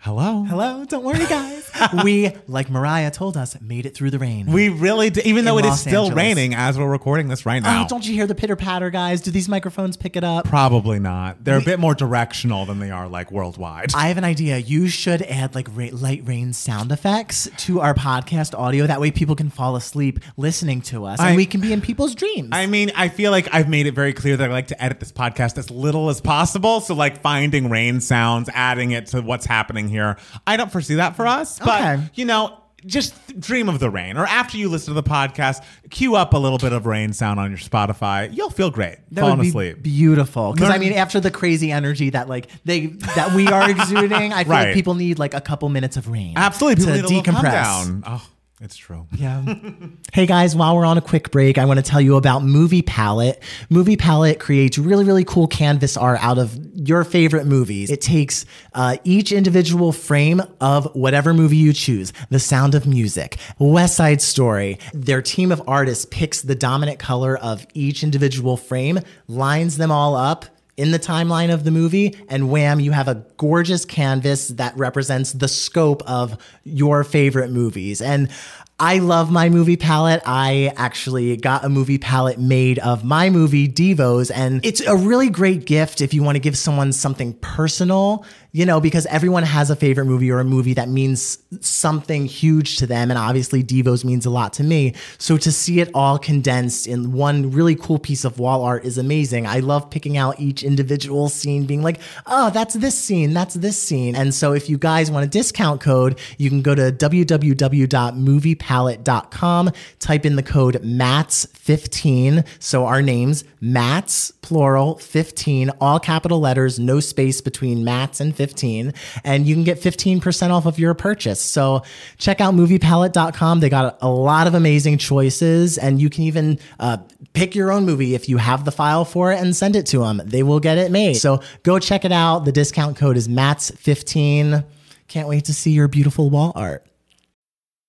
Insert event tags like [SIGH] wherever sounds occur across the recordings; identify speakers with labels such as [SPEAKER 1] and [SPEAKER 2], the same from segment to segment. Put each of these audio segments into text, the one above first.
[SPEAKER 1] Hello.
[SPEAKER 2] Hello, don't worry, guys. [LAUGHS] we, like Mariah told us, made it through the rain.
[SPEAKER 1] We really did, even though
[SPEAKER 2] In
[SPEAKER 1] it is
[SPEAKER 2] Los
[SPEAKER 1] still
[SPEAKER 2] Angeles.
[SPEAKER 1] raining as we're recording this right oh, now.
[SPEAKER 2] oh, don't you hear the pitter patter, guys? Do these microphones pick it up?
[SPEAKER 1] Probably not. They're a bit more directional than they are like worldwide.
[SPEAKER 2] I have an idea. You should add like ra- light rain sound effects to our podcast audio. That way, people can fall asleep listening to us, and we can be in people's dreams.
[SPEAKER 1] I mean, I feel like I've made it very clear that I like to edit this podcast as little as possible. So, like finding rain sounds, adding it to what's happening here. I don't foresee that for us, but
[SPEAKER 2] Okay.
[SPEAKER 1] you know, just dream of the rain. Or after you listen to the podcast, cue up a little bit of rain sound on your Spotify. You'll feel great.
[SPEAKER 2] that
[SPEAKER 1] falling
[SPEAKER 2] would be
[SPEAKER 1] asleep.
[SPEAKER 2] beautiful. Because I mean, after the crazy energy that like they that we are [LAUGHS] exuding, I feel
[SPEAKER 1] Right.
[SPEAKER 2] like people need like a couple minutes of rain.
[SPEAKER 1] Absolutely, people
[SPEAKER 2] to
[SPEAKER 1] need a little calm
[SPEAKER 2] decompress.
[SPEAKER 1] down. Oh, it's true. [LAUGHS]
[SPEAKER 2] Yeah. hey guys, while we're on a quick break, I want to tell you about Movie Palette. Movie Palette creates really, really cool canvas art out of your favorite movies. It takes uh, each individual frame of whatever movie you choose The Sound of Music, West Side Story. Their team of artists picks the dominant color of each individual frame, lines them all up in the timeline of the movie, and wham, you have a gorgeous canvas that represents the scope of your favorite movies. And I love my movie palette. I actually got a movie palette made of my movie Devos, and it's a really great gift if you want to give someone something personal, you know, because everyone has a favorite movie or a movie that means something huge to them. And obviously, Devos means a lot to me. So to see it all condensed in one really cool piece of wall art is amazing. I love picking out each individual scene, being like, oh, that's this scene, that's this scene. And so if you guys want a discount code, you can go to www.moviepalette.com, type in the code MATS15. So our names, MATS, plural, 15, all capital letters, no space between MATS and 15. And you can get 15% off of your purchase. So check out moviepalette.com. They got a lot of amazing choices, and you can even uh, pick your own movie if you have the file for it and send it to them. They will get it made. So go check it out. The discount code is MATS15. Can't wait to see your beautiful wall art.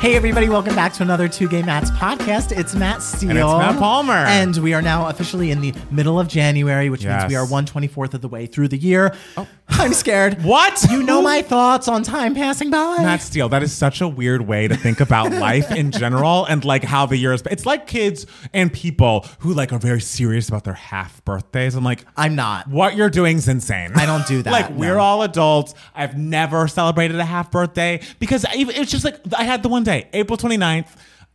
[SPEAKER 2] Hey, everybody, welcome back to another Two Gay Mats podcast. It's Matt Steele.
[SPEAKER 1] And it's Matt Palmer.
[SPEAKER 2] And we are now officially in the middle of January, which
[SPEAKER 1] Yes.
[SPEAKER 2] means we are 124th of the way through the year. Oh. [LAUGHS] I'm scared.
[SPEAKER 1] What?
[SPEAKER 2] You know my thoughts on time passing by.
[SPEAKER 1] Matt Steele, that is such a weird way to think about [LAUGHS] life in general and like how the years. It's like kids and people who like are very serious about their half birthdays. I'm like,
[SPEAKER 2] I'm not.
[SPEAKER 1] what you're doing is insane.
[SPEAKER 2] I don't do that,
[SPEAKER 1] like
[SPEAKER 2] no.
[SPEAKER 1] we're all adults. I've never celebrated a half birthday because it's just like I had the one day, April 29th,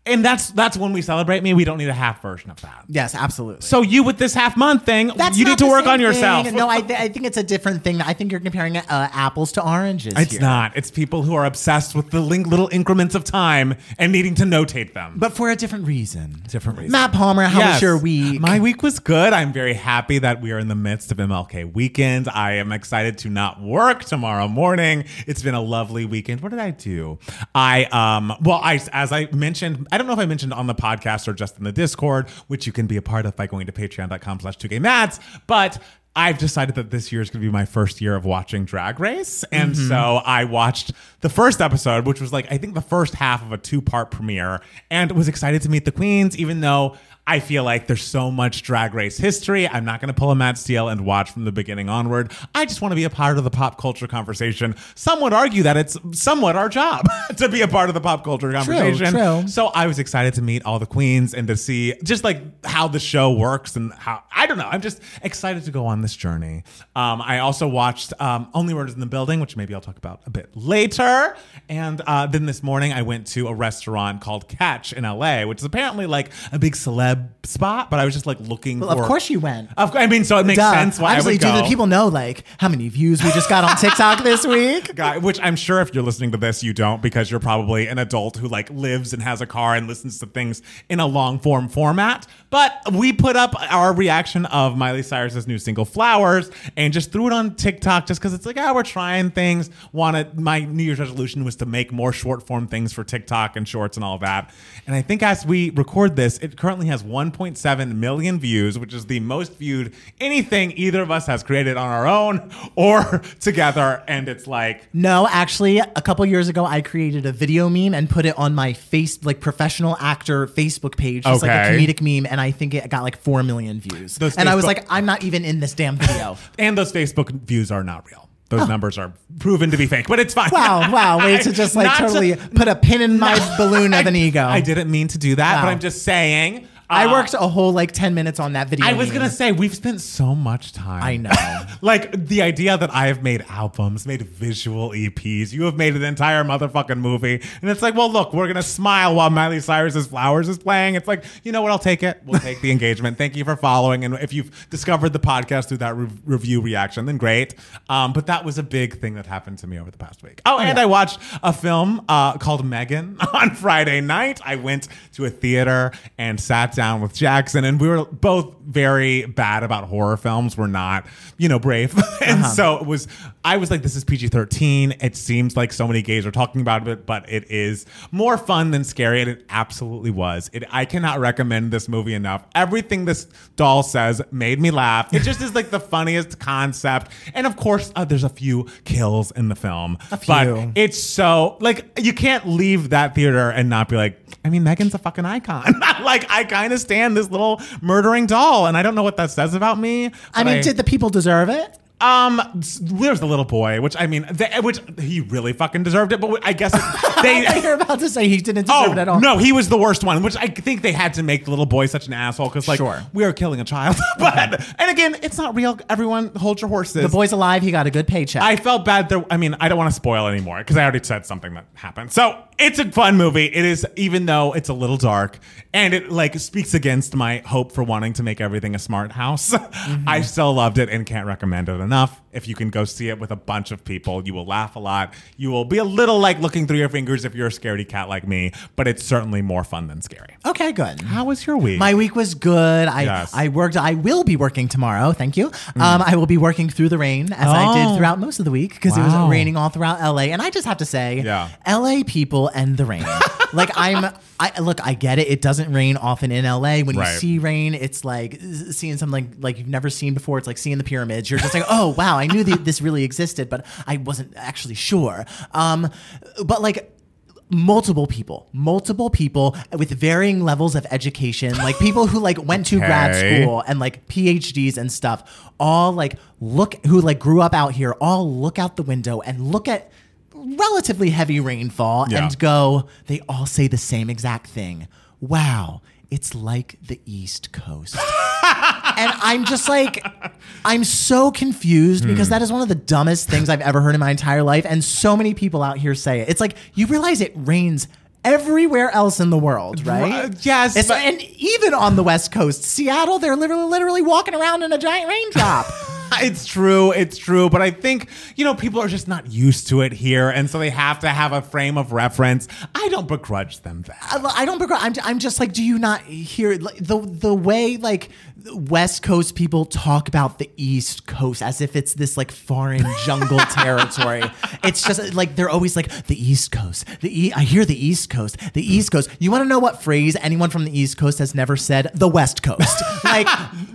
[SPEAKER 1] and that's that's when we celebrate me. We don't need a half version of that.
[SPEAKER 2] Yes, absolutely.
[SPEAKER 1] So you with this half month thing,
[SPEAKER 2] That's
[SPEAKER 1] you need to work on yourself.
[SPEAKER 2] thing. No, I, th- I think it's a different thing. I think you're comparing uh, apples to oranges.
[SPEAKER 1] It's
[SPEAKER 2] here.
[SPEAKER 1] not. It's people who are obsessed with the little increments of time and needing to notate them.
[SPEAKER 2] but for a different reason.
[SPEAKER 1] different reason.
[SPEAKER 2] Matt Palmer, how was
[SPEAKER 1] Yes.
[SPEAKER 2] your week?
[SPEAKER 1] My week was good. I'm very happy that we are in the midst of MLK weekend. I am excited to not work tomorrow morning. It's been a lovely weekend. What did I do? I um well, I as I mentioned, I don't know if I mentioned on the podcast or just in the Discord, which you can be a part of by going to patreon.com slash 2gmats, but I've decided that this year is going to be my first year of watching Drag Race. And
[SPEAKER 2] Mm-hmm.
[SPEAKER 1] so I watched the first episode, which was like, I think the first half of a two part premiere, and was excited to meet the queens, even though I feel like there's so much Drag Race history. I'm not going to pull a Matt Steele and watch from the beginning onward. I just want to be a part of the pop culture conversation. Some would argue that it's somewhat our job [LAUGHS] to be a part of the pop culture conversation.
[SPEAKER 2] true. true.
[SPEAKER 1] So I was excited to meet all the queens and to see just like how the show works and how I don't know. I'm just excited to go on this journey. Um, I also watched um, Only Murders in the Building, which maybe I'll talk about a bit later. And uh, then this morning, I went to a restaurant called Catch in LA, which is apparently like a big celeb spot. But I was just like looking.
[SPEAKER 2] Well,
[SPEAKER 1] for,
[SPEAKER 2] of course you went.
[SPEAKER 1] Of course, I mean, so it makes
[SPEAKER 2] Duh.
[SPEAKER 1] sense why
[SPEAKER 2] Obviously,
[SPEAKER 1] I would
[SPEAKER 2] do
[SPEAKER 1] go.
[SPEAKER 2] the people know like how many views we just got on TikTok this week? [LAUGHS]
[SPEAKER 1] guy, which I'm sure if you're listening to this, you don't because you're probably an adult who like lives and has a car and listens to things in a long form format. But we put up our reaction of Miley Cyrus's new single "Flowers" and just threw it on TikTok just because it's like, ah, we're trying things. Wanted my New Year's resolution was to make more short form things for TikTok and shorts and all that. And I think as we record this, it currently has 1.7 million views, which is the most viewed anything either of us has created on our own or [LAUGHS] together. And it's like.
[SPEAKER 2] No, actually, a couple years ago, I created a video meme and put it on my face, like professional actor Facebook page, just like a comedic meme, and I think it got like four million views.
[SPEAKER 1] Those
[SPEAKER 2] and I was like, I'm not even in this damn video. [LAUGHS]
[SPEAKER 1] And those Facebook views are not real. Those oh. numbers are proven to be fake, but it's fine.
[SPEAKER 2] wow, [LAUGHS] wow, way to just like
[SPEAKER 1] Not to-
[SPEAKER 2] totally put a pin in my balloon of an ego.
[SPEAKER 1] I didn't mean to do that, but I'm just saying.
[SPEAKER 2] I
[SPEAKER 1] uh,
[SPEAKER 2] worked a whole like 10 minutes on that video.
[SPEAKER 1] I was gonna say we've spent so much time.
[SPEAKER 2] I know. [LAUGHS]
[SPEAKER 1] like the idea that I have made albums, made visual EPs. You have made an entire motherfucking movie, and it's like, well, look, we're gonna smile while Miley Cyrus's "Flowers" is playing. It's like, you know what? I'll take it. We'll take the engagement. Thank you for following, and if you've discovered the podcast through that re- review reaction, then great. Um, but that was a big thing that happened to me over the past week. Oh, and
[SPEAKER 2] yeah.
[SPEAKER 1] I watched a film uh, called Megan [LAUGHS] on Friday night. I went to a theater and sat down with Jackson, and we were both very bad about horror films. We're not, you know, brave. [LAUGHS] and uh-huh. so it was, I was like, this is PG 13. It seems like so many gays are talking about it, but it is more fun than scary. And it absolutely was. It, I cannot recommend this movie enough. Everything this doll says made me laugh. It just is like the funniest concept. And of course, uh, there's a few kills in the film.
[SPEAKER 2] A
[SPEAKER 1] But
[SPEAKER 2] few.
[SPEAKER 1] it's so like you can't leave that theater and not be like, I mean, Megan's a fucking icon. [LAUGHS] like I kind of stand this little murdering doll, and I don't know what that says about me.
[SPEAKER 2] I
[SPEAKER 1] but
[SPEAKER 2] mean, did the people deserve it?
[SPEAKER 1] Um, there's the little boy, which I mean, they, which he really fucking deserved it, but I guess [LAUGHS] they.
[SPEAKER 2] You're about to say he didn't deserve
[SPEAKER 1] Oh
[SPEAKER 2] it at all.
[SPEAKER 1] no, he was the worst one. Which I think they had to make the little boy such an asshole because, like,
[SPEAKER 2] Sure.
[SPEAKER 1] we are killing a child. [LAUGHS] but and again, it's not real. Everyone, hold your horses.
[SPEAKER 2] The boy's alive. He got a good paycheck.
[SPEAKER 1] I felt bad there. I mean, I don't want to spoil anymore because I already said something that happened. So it's a fun movie. It is, even though it's a little dark and it like speaks against my hope for wanting to make everything a smart house. [LAUGHS] I still loved it and can't recommend it enough. If you can go see it with a bunch of people, you will laugh a lot. You will be a little like looking through your fingers if you're a scaredy cat like me, but it's certainly more fun than scary.
[SPEAKER 2] okay, good.
[SPEAKER 1] How was your week?
[SPEAKER 2] My week was good. I
[SPEAKER 1] Yes.
[SPEAKER 2] I worked. I will be working tomorrow. Thank you. Um, I will be working through the rain as I
[SPEAKER 1] Oh.
[SPEAKER 2] did throughout most of the week because it was raining all throughout LA. And I just have to say,
[SPEAKER 1] Yeah.
[SPEAKER 2] LA people and the rain. [LAUGHS] like I'm. I look. I get it. It doesn't rain often in LA. When
[SPEAKER 1] Right.
[SPEAKER 2] you see rain, it's like seeing something like, like you've never seen before. It's like seeing the pyramids. You're just like, oh [LAUGHS] wow, I knew the, this really existed, but I wasn't actually sure. Um, but like multiple people multiple people with varying levels of education like people who like went to grad school and like phds and stuff all like look who like grew up out here all look out the window and look at relatively heavy rainfall
[SPEAKER 1] Yeah.
[SPEAKER 2] and go they all say the same exact thing wow it's like the east coast [LAUGHS] and I'm just like, I'm so confused hmm. because that is one of the dumbest things I've ever heard in my entire life. And so many people out here say it. It's like, you realize it rains everywhere else in the world, right?
[SPEAKER 1] Yes,
[SPEAKER 2] It's, and even on the West Coast, Seattle, they're literally, literally walking around in a giant raindrop. [LAUGHS]
[SPEAKER 1] It's true. It's true. But I think, you know, people are just not used to it here. And so they have to have a frame of reference. I don't begrudge them that.
[SPEAKER 2] I I don't begrudge. I'm, I'm just like, do you not hear like, the the way like West Coast people talk about the East Coast as if it's this like foreign jungle [LAUGHS] territory? It's just like they're always like the East Coast. The e- I hear the East Coast. The East Coast. You want to know what phrase anyone from the East Coast has never said? The West Coast. [LAUGHS] like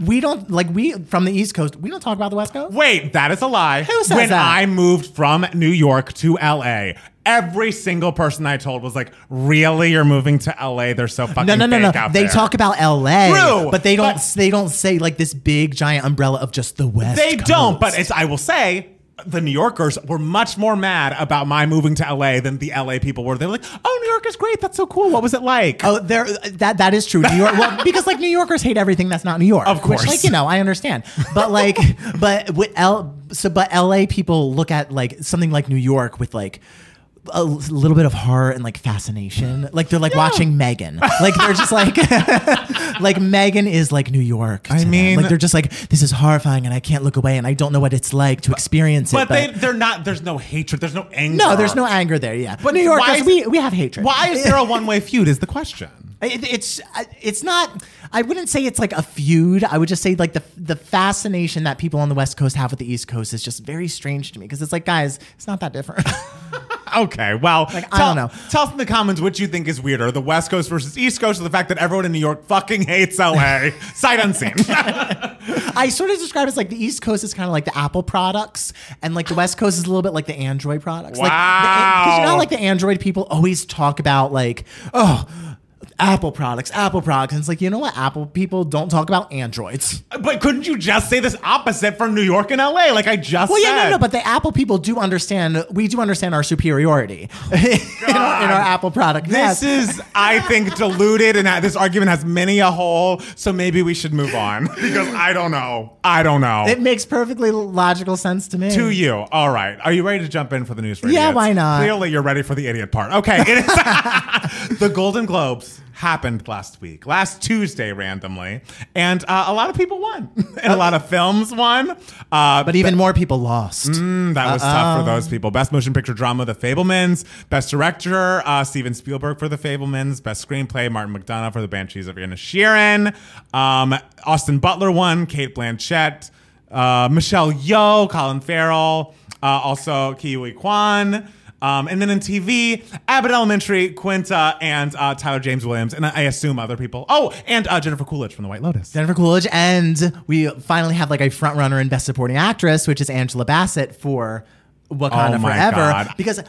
[SPEAKER 2] we don't like we from the East Coast. We don't talk about the West Coast.
[SPEAKER 1] Wait, that is a lie.
[SPEAKER 2] Who says
[SPEAKER 1] when
[SPEAKER 2] that?
[SPEAKER 1] I moved from New York to LA, every single person I told was like, "Really, you're moving to LA? They're so fucking
[SPEAKER 2] No, no, no, no.
[SPEAKER 1] out
[SPEAKER 2] They
[SPEAKER 1] there."
[SPEAKER 2] talk about L.A.,
[SPEAKER 1] True,
[SPEAKER 2] but they don't.
[SPEAKER 1] but-
[SPEAKER 2] they don't say like this big giant umbrella of just the West.
[SPEAKER 1] They don't. But it's. I will say. the New Yorkers were much more mad about my moving to LA than the LA people were. They were like, "Oh, New York is great. That's so cool. What was it like?"
[SPEAKER 2] Oh, there that that is true. New York, well, [LAUGHS] because like New Yorkers hate everything that's not New York.
[SPEAKER 1] Of course.
[SPEAKER 2] which, like you know, I understand. But like, [LAUGHS] but with L, so but LA people look at like something like New York with like a little bit of horror and like fascination. Like they're like watching Megan. Like they're just like [LAUGHS] like Megan is like New York. to
[SPEAKER 1] I
[SPEAKER 2] them.
[SPEAKER 1] mean-
[SPEAKER 2] like they're just like this is horrifying and I can't look away and I don't know what it's like to experience it.
[SPEAKER 1] but they they're not. There's no hatred. There's no anger.
[SPEAKER 2] no, there's no anger there. Yeah, but New
[SPEAKER 1] why
[SPEAKER 2] Yorkers
[SPEAKER 1] is-
[SPEAKER 2] we we have hatred.
[SPEAKER 1] Why is there a one way [LAUGHS] feud? Is the question.
[SPEAKER 2] It, it's it's not. I wouldn't say it's like a feud. I would just say like the the fascination that people on the West Coast have with the East Coast is just very strange to me because it's like guys, it's not that different. [LAUGHS]
[SPEAKER 1] Okay, well,
[SPEAKER 2] I
[SPEAKER 1] tell-
[SPEAKER 2] don't know.
[SPEAKER 1] Tell us in the comments which you think is weirder, the West Coast versus East Coast, or the fact that everyone in New York fucking hates LA. [LAUGHS] Sight unseen.
[SPEAKER 2] I sort of describe it as like the East Coast is kind of like the Apple products, and like the West Coast is a little bit like the Android products. Like, because you know, like the Android people always talk about like, oh. Apple products, Apple products. And it's like, you know what? Apple people don't talk about Androids.
[SPEAKER 1] but couldn't you just say this opposite from New York and LA? Like I just
[SPEAKER 2] Well,
[SPEAKER 1] said.
[SPEAKER 2] yeah, no, no, but the Apple people do understand. We do understand our superiority [LAUGHS] in, our, in our Apple product.
[SPEAKER 1] This
[SPEAKER 2] Yes.
[SPEAKER 1] is, I think, [LAUGHS] diluted, and this argument has many a hole. So maybe we should move on [LAUGHS] because I don't know. I don't know.
[SPEAKER 2] It makes perfectly logical sense to me.
[SPEAKER 1] to you. All right. Are you ready to jump in for the news for
[SPEAKER 2] Yeah,
[SPEAKER 1] idiots?
[SPEAKER 2] why not?
[SPEAKER 1] Clearly, you're ready for the idiot part. Okay. It is the Golden Globes happened last week, last Tuesday, randomly, and uh, a lot of people won, [LAUGHS] and a lot of films won. Uh,
[SPEAKER 2] But even more people lost.
[SPEAKER 1] Mm, that was tough for those people. Best motion picture drama, The Fabelmans. Best director, uh, Steven Spielberg for The Fabelmans. Best screenplay, Martin McDonagh for The Banshees of Inisherin. Um, Austin Butler won. Cate Blanchett, uh, Michelle Yeoh, Colin Farrell, uh, also Ke Huy Quan. Um, and then in TV, Abbott Elementary, Quinta, and uh, Tyler James Williams, and I assume other people. Oh, and uh, Jennifer Coolidge from The White Lotus.
[SPEAKER 2] Jennifer Coolidge, and we finally have like a front runner in Best Supporting Actress, which is Angela Bassett for Wakanda
[SPEAKER 1] Oh my
[SPEAKER 2] Forever.
[SPEAKER 1] God.
[SPEAKER 2] Because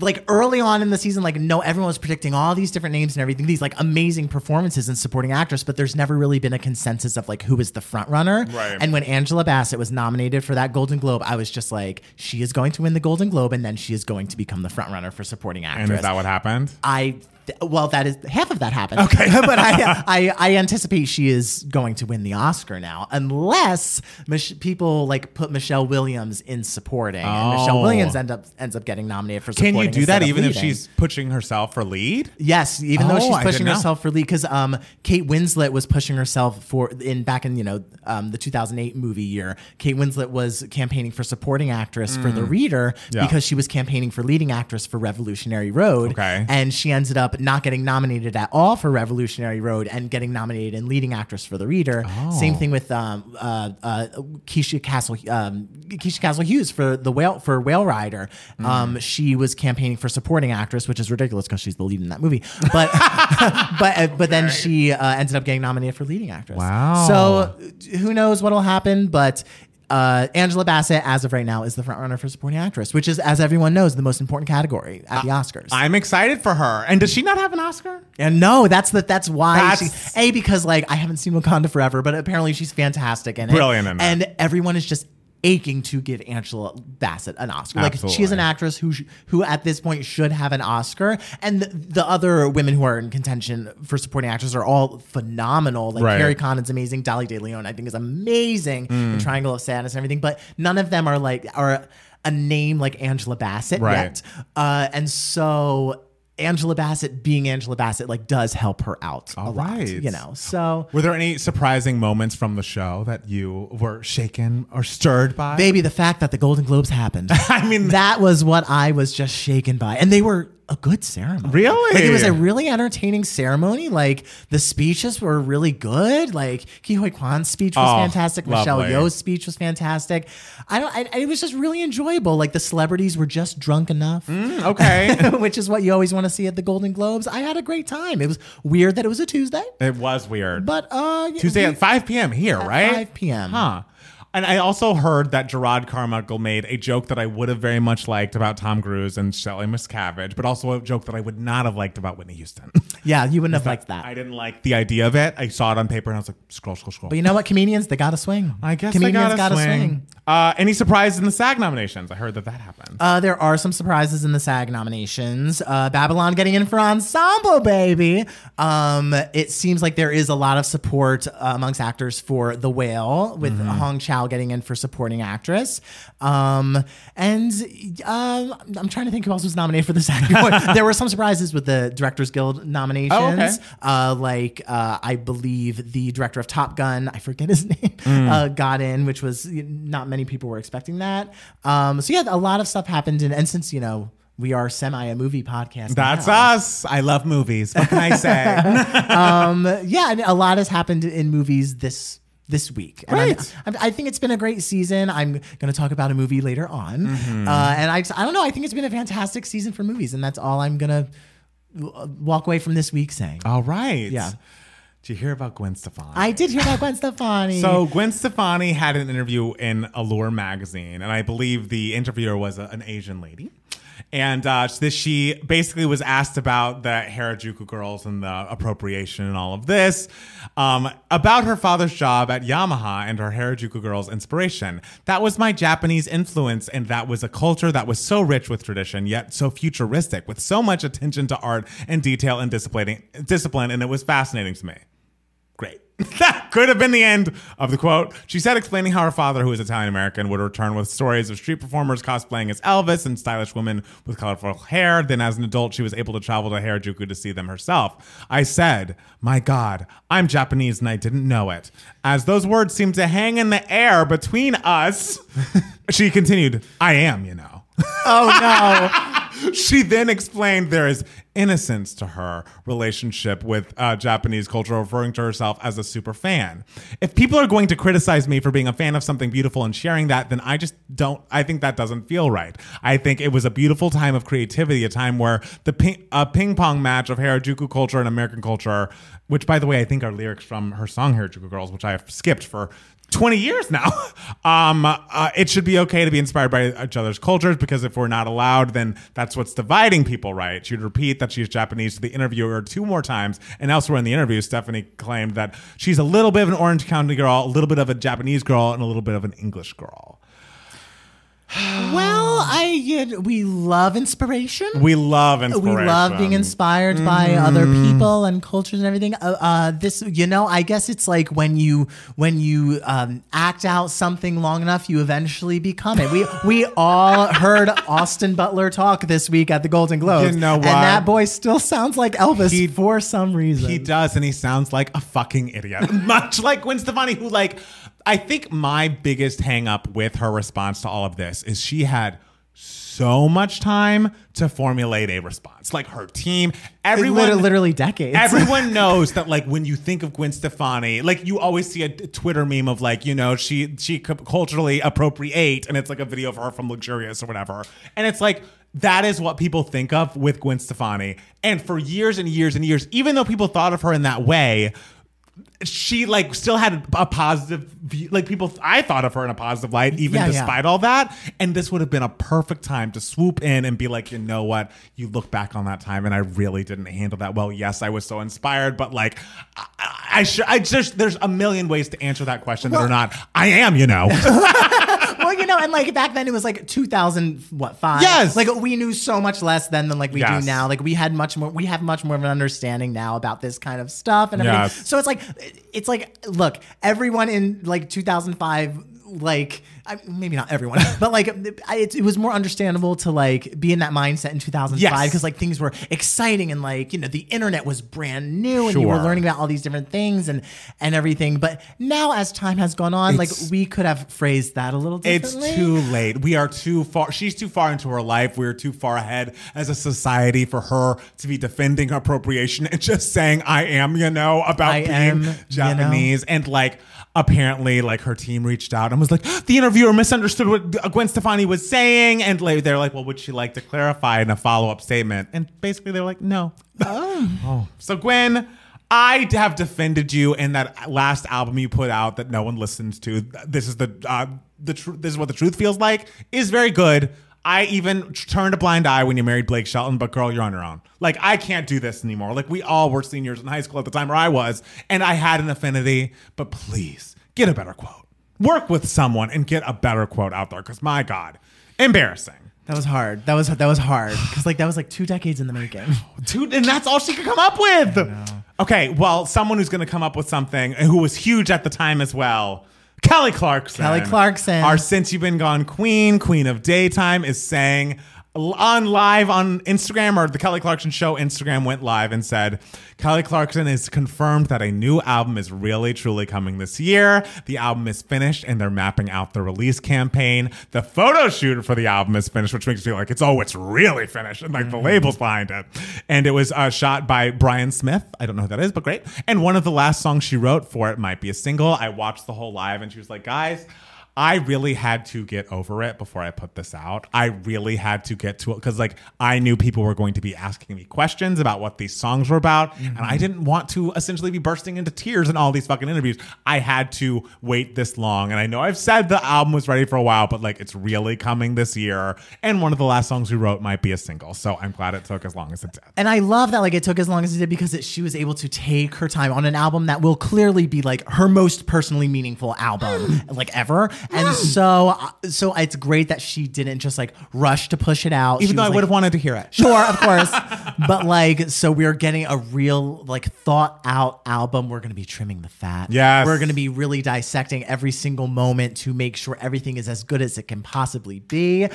[SPEAKER 2] like early on in the season, like no, everyone was predicting all these different names and everything, these like amazing performances and supporting actress, but there's never really been a consensus of like who is the front runner.
[SPEAKER 1] Right.
[SPEAKER 2] And when Angela Bassett was nominated for that Golden Globe, I was just like, she is going to win the Golden Globe, and then she is going to become the front runner for supporting actress.
[SPEAKER 1] And is that what happened?
[SPEAKER 2] I well, that is half of that happened. Okay, [LAUGHS] but I, I I anticipate she is going to win the Oscar now, unless Mich- people like put Michelle Williams in supporting, and Michelle
[SPEAKER 1] Oh.
[SPEAKER 2] Williams end up ends up getting nominated for.
[SPEAKER 1] Can
[SPEAKER 2] supporting
[SPEAKER 1] you do
[SPEAKER 2] instead
[SPEAKER 1] that
[SPEAKER 2] of
[SPEAKER 1] even if
[SPEAKER 2] leading.
[SPEAKER 1] she's pushing herself for lead?
[SPEAKER 2] Yes, even though
[SPEAKER 1] Oh,
[SPEAKER 2] she's
[SPEAKER 1] I
[SPEAKER 2] pushing
[SPEAKER 1] know.
[SPEAKER 2] herself for lead, because um, Kate Winslet was pushing herself for in back in you know um, the 2008 movie year. Kate Winslet was campaigning for supporting actress for The Reader
[SPEAKER 1] Mm. Yeah.
[SPEAKER 2] because she was campaigning for leading actress for Revolutionary Road.
[SPEAKER 1] Okay.
[SPEAKER 2] and she ended up not getting nominated at all for Revolutionary Road and getting nominated in leading actress for The Reader.
[SPEAKER 1] Oh.
[SPEAKER 2] Same thing with um, uh, uh, Keisha Castle um, Keisha Castle Hughes for the whale for Whale Rider.
[SPEAKER 1] Mm.
[SPEAKER 2] Um, she was campaigning for supporting actress, which is ridiculous because she's the lead in that movie. But [LAUGHS] but uh, but then she uh, ended up getting nominated for leading actress.
[SPEAKER 1] Wow.
[SPEAKER 2] So who knows what'll happen, but. Uh, Angela Bassett, as of right now, is the front runner for supporting actress, which is, as everyone knows, the most important category at the Oscars.
[SPEAKER 1] I'm excited for her. And does she not have an Oscar?
[SPEAKER 2] And no, that's the that's why
[SPEAKER 1] That's-
[SPEAKER 2] she a because like I haven't seen Wakanda Forever, but apparently she's fantastic in it.
[SPEAKER 1] Brilliant in it.
[SPEAKER 2] and everyone is just aching to give Angela Bassett an Oscar. Like she is an actress who sh- who at this point should have an Oscar, and the, the other women who are in contention for supporting actors are all phenomenal. Like
[SPEAKER 1] Right.
[SPEAKER 2] Kerry Condon's amazing, Dolly De Leon I think is amazing
[SPEAKER 1] Mm.
[SPEAKER 2] in Triangle of Sadness and everything, but none of them are like are a name like Angela Bassett
[SPEAKER 1] Right.
[SPEAKER 2] yet. Uh, and so Angela Bassett being Angela Bassett like does help her out a
[SPEAKER 1] All
[SPEAKER 2] lot, you know. So
[SPEAKER 1] Were there any surprising moments from the show that you were shaken or stirred by?
[SPEAKER 2] Maybe the fact that the Golden Globes happened, [LAUGHS]
[SPEAKER 1] I mean-
[SPEAKER 2] that was what I was just shaken by, and they were a good ceremony.
[SPEAKER 1] Really?
[SPEAKER 2] Like it was a really entertaining ceremony. Like the speeches were really good. Like Ke Huy Quan's speech was
[SPEAKER 1] Oh,
[SPEAKER 2] fantastic. Michelle
[SPEAKER 1] lovely.
[SPEAKER 2] Yeoh's speech was fantastic. I don't. I, it was just really enjoyable. Like the celebrities were just drunk enough.
[SPEAKER 1] Mm, okay. [LAUGHS]
[SPEAKER 2] which is what you always want to see at the Golden Globes. I had a great time. It was weird that it was a Tuesday,
[SPEAKER 1] it was weird.
[SPEAKER 2] but uh,
[SPEAKER 1] Tuesday
[SPEAKER 2] we-
[SPEAKER 1] at 5 p.m. here, right?
[SPEAKER 2] 5 p.m..
[SPEAKER 1] Huh. And I also heard that Jerrod Carmichael made a joke that I would have very much liked about Tom Cruise and Shelley Miscavige, but also a joke that I would not have liked about Whitney Houston. [LAUGHS]
[SPEAKER 2] Yeah, you wouldn't have liked that.
[SPEAKER 1] I didn't like the idea of it. I saw it on paper and I was like, scroll, scroll, scroll.
[SPEAKER 2] but you know what? Comedians, they got to swing.
[SPEAKER 1] I guess
[SPEAKER 2] comedians
[SPEAKER 1] I gotta,
[SPEAKER 2] gotta
[SPEAKER 1] swing. Uh, any surprises in the SAG nominations? I heard that that happened.
[SPEAKER 2] Uh, there are some surprises in the SAG nominations. Uh, Babylon getting in for ensemble, baby. Um, it seems like there is a lot of support uh, amongst actors for The Whale, with Hong Chau getting in for supporting actress. Um, and uh, I'm trying to think who else was nominated for the SAG [LAUGHS] there were some surprises with the Directors Guild nominations.
[SPEAKER 1] Oh, okay.
[SPEAKER 2] Uh, like uh, I believe the director of Top Gun, I forget his [LAUGHS] name, uh, got in, which was not many people were expecting that. Um, so yeah, a lot of stuff happened, and, and since you know we are semi a movie podcast,
[SPEAKER 1] That's
[SPEAKER 2] now,
[SPEAKER 1] us. I love movies. What can I say? [LAUGHS]
[SPEAKER 2] Um, yeah, and a lot has happened in movies this this week. I'm- i think it's been a great season. I'm going to talk about a movie later on, uh, and I I don't know. I think it's been a fantastic season for movies, and that's all I'm gonna w- walk away from this week saying.
[SPEAKER 1] All right.
[SPEAKER 2] Yeah.
[SPEAKER 1] Did you hear about Gwen Stefani?
[SPEAKER 2] I did hear about Gwen Stefani.
[SPEAKER 1] So Gwen Stefani had an interview in Allure magazine, and I believe the interviewer was a, an Asian lady. And uh, this, she basically was asked about the Harajuku girls and the appropriation and all of this, um, about her father's job at Yamaha and her Harajuku girls inspiration. That was my Japanese influence, and that was a culture that was so rich with tradition, yet so futuristic, with so much attention to art and detail and disciplining, discipline, and it was fascinating to me. Great. [LAUGHS] that could have been the end of the quote. She said, explaining how her father, who is Italian American, would return with stories of street performers cosplaying as Elvis and stylish women with colorful hair. Then, as an adult, she was able to travel to Harajuku to see them herself. I said, My God, I'm Japanese and I didn't know it. As those words seemed to hang in the air between us, [LAUGHS] she continued, I am, you know. [LAUGHS]
[SPEAKER 2] oh no.
[SPEAKER 1] She then explained there is innocence to her relationship with uh, Japanese culture, referring to herself as a super fan. If people are going to criticize me for being a fan of something beautiful and sharing that, then I just don't, I think that doesn't feel right. I think it was a beautiful time of creativity, a time where the ping, uh, ping pong match of Harajuku culture and American culture, which by the way, I think are lyrics from her song Harajuku Girls, which I have skipped for 20 years now. [LAUGHS] Um, uh, it should be okay to be inspired by each other's cultures because if we're not allowed, then that's what's dividing people, right? She'd repeat that she's Japanese to the interviewer two more times. And elsewhere in the interview, Stefani claimed that she's a little bit of an Orange County girl, a little bit of a Japanese girl, and a little bit of an English girl. [SIGHS]
[SPEAKER 2] Well, I we love inspiration.
[SPEAKER 1] We love inspiration.
[SPEAKER 2] We love being inspired by other people and cultures and everything. Uh, uh, this, you know, I guess it's like when you when you um, act out something long enough, you eventually become it. We we all heard [LAUGHS] Austin Butler talk this week at the Golden Globes.
[SPEAKER 1] You know
[SPEAKER 2] And that boy still sounds like Elvis
[SPEAKER 1] He-
[SPEAKER 2] for some reason.
[SPEAKER 1] He does, and he sounds like a fucking idiot. [LAUGHS] Much like Gwen Stefani, who like I think my biggest hang up with her response to all of this is she had so much time to formulate a response. Like her team, everyone
[SPEAKER 2] Liter- literally decades. [LAUGHS]
[SPEAKER 1] Everyone knows that like when you think of Gwen Stefani, like you always see a Twitter meme of like, you know, she she culturally appropriate and it's like a video of her from Luxurious or whatever. And it's like that is what people think of with Gwen Stefani. And for years and years and years, even though people thought of her in that way, she like still had a positive view. Like people, I thought of her in a positive light, even
[SPEAKER 2] Yeah, yeah.
[SPEAKER 1] despite all that. And this would have been a perfect time to swoop in and be like, you know what? You look back on that time, and I really didn't handle that well. Yes, I was so inspired, but like, I, I, I, sh- I just there's a million ways to answer that question that are not. I am, you know. [LAUGHS]
[SPEAKER 2] well, you know, and like back then it was like 2000, what, five?
[SPEAKER 1] Yes.
[SPEAKER 2] Like we knew so much less then than like we
[SPEAKER 1] Yes.
[SPEAKER 2] do now. Like we had much more, we have much more of an understanding now about this kind of stuff and everything.
[SPEAKER 1] Yes.
[SPEAKER 2] So it's like, it's like, look, everyone in like 2005, like, I, maybe not everyone, [LAUGHS] but like I- it, it was more understandable to like be in that mindset in 2005
[SPEAKER 1] Yes.
[SPEAKER 2] because like things were exciting and like, you know, the internet was brand new and you were learning about all these different things and, and everything. But now as time has gone on, like we could have phrased that a little differently.
[SPEAKER 1] It's too late. We are too far. She's too far into her life. We're too far ahead as a society for her to be defending appropriation and just saying, I am, you know, about
[SPEAKER 2] I
[SPEAKER 1] being
[SPEAKER 2] am, you know.
[SPEAKER 1] Japanese. And like, apparently, like her team reached out and was like, the interviewer misunderstood what Gwen Stefani was saying. And like, they're like, well, would she like to clarify in a follow up statement? And basically, they're like, no. Oh. [LAUGHS] So, Gwen, I have defended you in that last album you put out that no one listens to. This is the uh, the tr- this is what the truth feels like. Is very good. I even turned a blind eye when you married Blake Shelton, but girl, you're on your own. Like I can't do this anymore. Like we all were seniors in high school at the time, or I was, and I had an affinity. But please get a better quote. work with someone and get a better quote out there. Because my God, embarrassing.
[SPEAKER 2] That was hard. That was that was hard because like that was like two decades in the making. [SIGHS]
[SPEAKER 1] Dude, and that's all she could come up with. Okay, well, someone who's going to come up with something who was huge at the time as well. Kelly Clarkson.
[SPEAKER 2] Kelly Clarkson.
[SPEAKER 1] Our Since You've Been Gone Queen, Queen of Daytime, is saying on live on Instagram or the Kelly Clarkson show Instagram went live and said Kelly Clarkson is confirmed that a new album is really truly coming this year. The album is finished and they're mapping out the release campaign. The photo shoot for the album is finished, which makes me feel like it's oh, it's really finished and like the labels behind it. And it was uh, shot by Brian Smith. I don't know who that is, but great. And one of the last songs she wrote for it might be a single. I watched the whole live and she was like, guys. I really had to get over it before I put this out. I really had to get to it because, like, I knew people were going to be asking me questions about what these songs were about, and I mm-hmm. didn't want to essentially be bursting into tears in all these fucking interviews. I had to wait this long, and I know I've said the album was ready for a while, but like, it's really coming this year. And one of the last songs we wrote might be a single, so I'm glad it took as long as it did.
[SPEAKER 2] And I love that like it took as long as it did because it, she was able to take her time on an album that will clearly be like her most personally meaningful album [GASPS] like ever. And so uh, so it's great that she didn't just like rush to push it out.
[SPEAKER 1] Even
[SPEAKER 2] She
[SPEAKER 1] though I
[SPEAKER 2] was,
[SPEAKER 1] would have wanted to hear it.
[SPEAKER 2] Sure, of course. [LAUGHS] but like, so we're getting a real, like, thought out album. We're going to be trimming the fat.
[SPEAKER 1] Yes.
[SPEAKER 2] We're going to be really dissecting every single moment to make sure everything is as good as it can possibly be.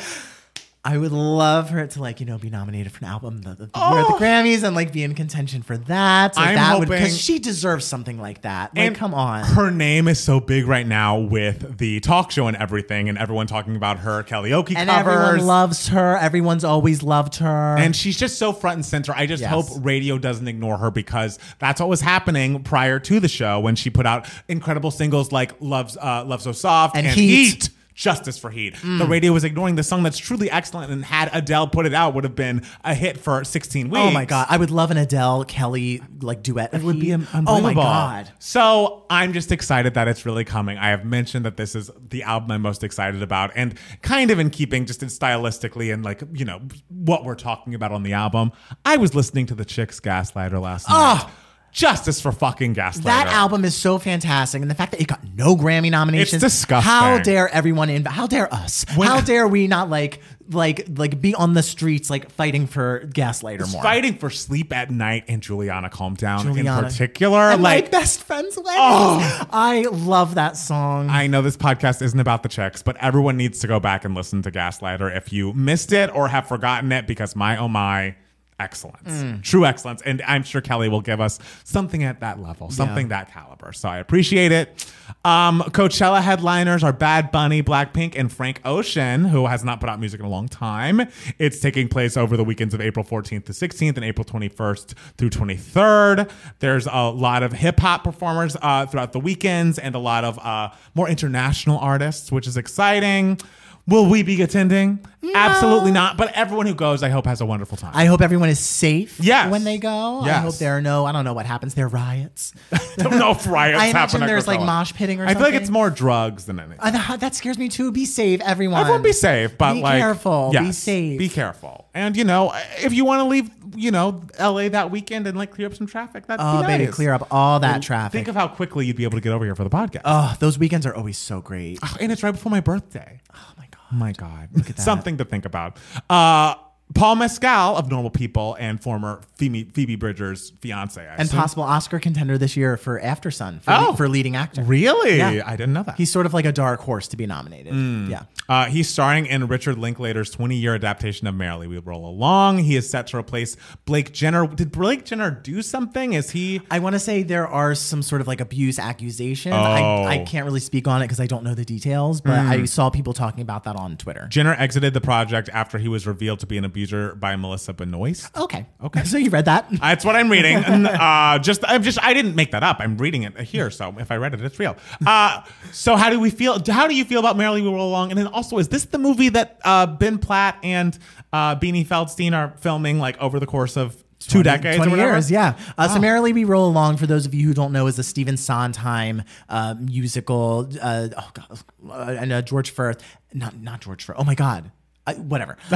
[SPEAKER 2] I would love for it to like you know be nominated for an album the, the, year at the Grammys and like be in contention for that.
[SPEAKER 1] Oh. I'm
[SPEAKER 2] that
[SPEAKER 1] hoping-
[SPEAKER 2] because she deserves something like that. Like, come on.
[SPEAKER 1] Her name is so big right now with the talk show and everything, and everyone talking about her karaoke
[SPEAKER 2] and
[SPEAKER 1] covers.
[SPEAKER 2] everyone loves her. Everyone's always loved her.
[SPEAKER 1] and she's just so front and center. I just
[SPEAKER 2] Yes.
[SPEAKER 1] hope radio doesn't ignore her because that's what was happening prior to the show when she put out incredible singles like "Love's uh, Love So Soft"
[SPEAKER 2] And
[SPEAKER 1] and,
[SPEAKER 2] Heat.
[SPEAKER 1] Heat. Justice for Heat. The mm. radio was ignoring the song that's truly excellent, and had Adele put it out, would have been a hit for 16 weeks.
[SPEAKER 2] oh my god, I would love an Adele Kelly like duet.
[SPEAKER 1] It would be un-
[SPEAKER 2] Oh
[SPEAKER 1] unbelievable.
[SPEAKER 2] my god.
[SPEAKER 1] So I'm just excited that it's really coming. I have mentioned that this is the album I'm most excited about, and kind of in keeping just in stylistically and like you know what we're talking about on the album. I was listening to the Chicks Gaslighter last night. Justice for fucking Gaslighter.
[SPEAKER 2] That album is so fantastic, and the fact that it got no Grammy nominations.
[SPEAKER 1] It's disgusting.
[SPEAKER 2] How dare everyone in? How dare us?
[SPEAKER 1] When-
[SPEAKER 2] how dare we not like like like be on the streets like fighting for Gaslighter more?
[SPEAKER 1] Fighting for Sleep at Night and Juliana Calm Down in particular.
[SPEAKER 2] And
[SPEAKER 1] like
[SPEAKER 2] my best friend's wedding.
[SPEAKER 1] Oh.
[SPEAKER 2] I love that song.
[SPEAKER 1] I know this podcast isn't about the chicks, but everyone needs to go back and listen to Gaslighter if you missed it or have forgotten it because my oh my excellence.
[SPEAKER 2] Mm.
[SPEAKER 1] True excellence. And I'm sure Kelly will give us something at that level, something that caliber. So I appreciate it. Um, Coachella headliners are Bad Bunny, Blackpink, and Frank Ocean, who has not put out music in a long time. It's taking place over the weekends of April 14th to 16th and April 21st through 23rd. There's a lot of hip hop performers uh, throughout the weekends and a lot of uh, more international artists, which is exciting. Will we be attending? Absolutely not. But everyone who goes, I hope, has a wonderful time.
[SPEAKER 2] I hope everyone is safe
[SPEAKER 1] Yes.
[SPEAKER 2] when they go. I hope there are no, I don't know what happens. There are riots. [LAUGHS]
[SPEAKER 1] don't know if riots [LAUGHS]
[SPEAKER 2] I imagine there's like mosh pitting or something.
[SPEAKER 1] I feel like it's more drugs than anything.
[SPEAKER 2] Uh, that, scares me too. Be safe, everyone.
[SPEAKER 1] Everyone be safe, but
[SPEAKER 2] be
[SPEAKER 1] like
[SPEAKER 2] careful. be safe.
[SPEAKER 1] Be careful. And you know, if you want to leave, you know, LA that weekend and like clear up some traffic, that'd
[SPEAKER 2] Oh,
[SPEAKER 1] be
[SPEAKER 2] baby, clear up all that traffic.
[SPEAKER 1] Think of how quickly you'd be able to get over here for the podcast.
[SPEAKER 2] oh, those weekends are always so great.
[SPEAKER 1] Oh, and it's right before my birthday.
[SPEAKER 2] Oh my god.
[SPEAKER 1] Oh my God. Something to think about. Uh, Paul Mescal of Normal People and former Phoebe, Phoebe Bridgers' fiance. I
[SPEAKER 2] And
[SPEAKER 1] assume.
[SPEAKER 2] possible Oscar contender this year for Aftersun for,
[SPEAKER 1] Oh.
[SPEAKER 2] for leading actor.
[SPEAKER 1] Really?
[SPEAKER 2] Yeah.
[SPEAKER 1] I didn't know that.
[SPEAKER 2] He's sort of like a dark horse to be nominated.
[SPEAKER 1] Mm.
[SPEAKER 2] Yeah.
[SPEAKER 1] Uh, he's starring in Richard Linklater's 20 year adaptation of Merrily We Roll Along. He is set to replace Blake Jenner. Did Blake Jenner do something? Is he.
[SPEAKER 2] I want to say there are some sort of like abuse accusation.
[SPEAKER 1] Oh.
[SPEAKER 2] I, I can't really speak on it because I don't know the details, but
[SPEAKER 1] Mm.
[SPEAKER 2] I saw people talking about that on Twitter.
[SPEAKER 1] Jenner exited the project after he was revealed to be an abuser by Melissa Benoist.
[SPEAKER 2] Okay.
[SPEAKER 1] Okay. [LAUGHS]
[SPEAKER 2] So you read that?
[SPEAKER 1] That's what I'm reading. [LAUGHS] And, uh, just, I'm just, I didn't make that up. I'm reading it here. So if I read it, it's real. [LAUGHS] Uh, so how do we feel? How do you feel about Merrily We Roll Along? And then also, is this the movie that uh, Ben Platt and uh, Beanie Feldstein are filming like over the course of two decades?
[SPEAKER 2] 20
[SPEAKER 1] or
[SPEAKER 2] years, yeah. Uh, So Merrily We Roll Along, for those of you who don't know, is a Stephen Sondheim uh, musical. Uh, oh God, uh, and uh, George Furth, not not George Furth. Oh my God. Uh, whatever. [LAUGHS]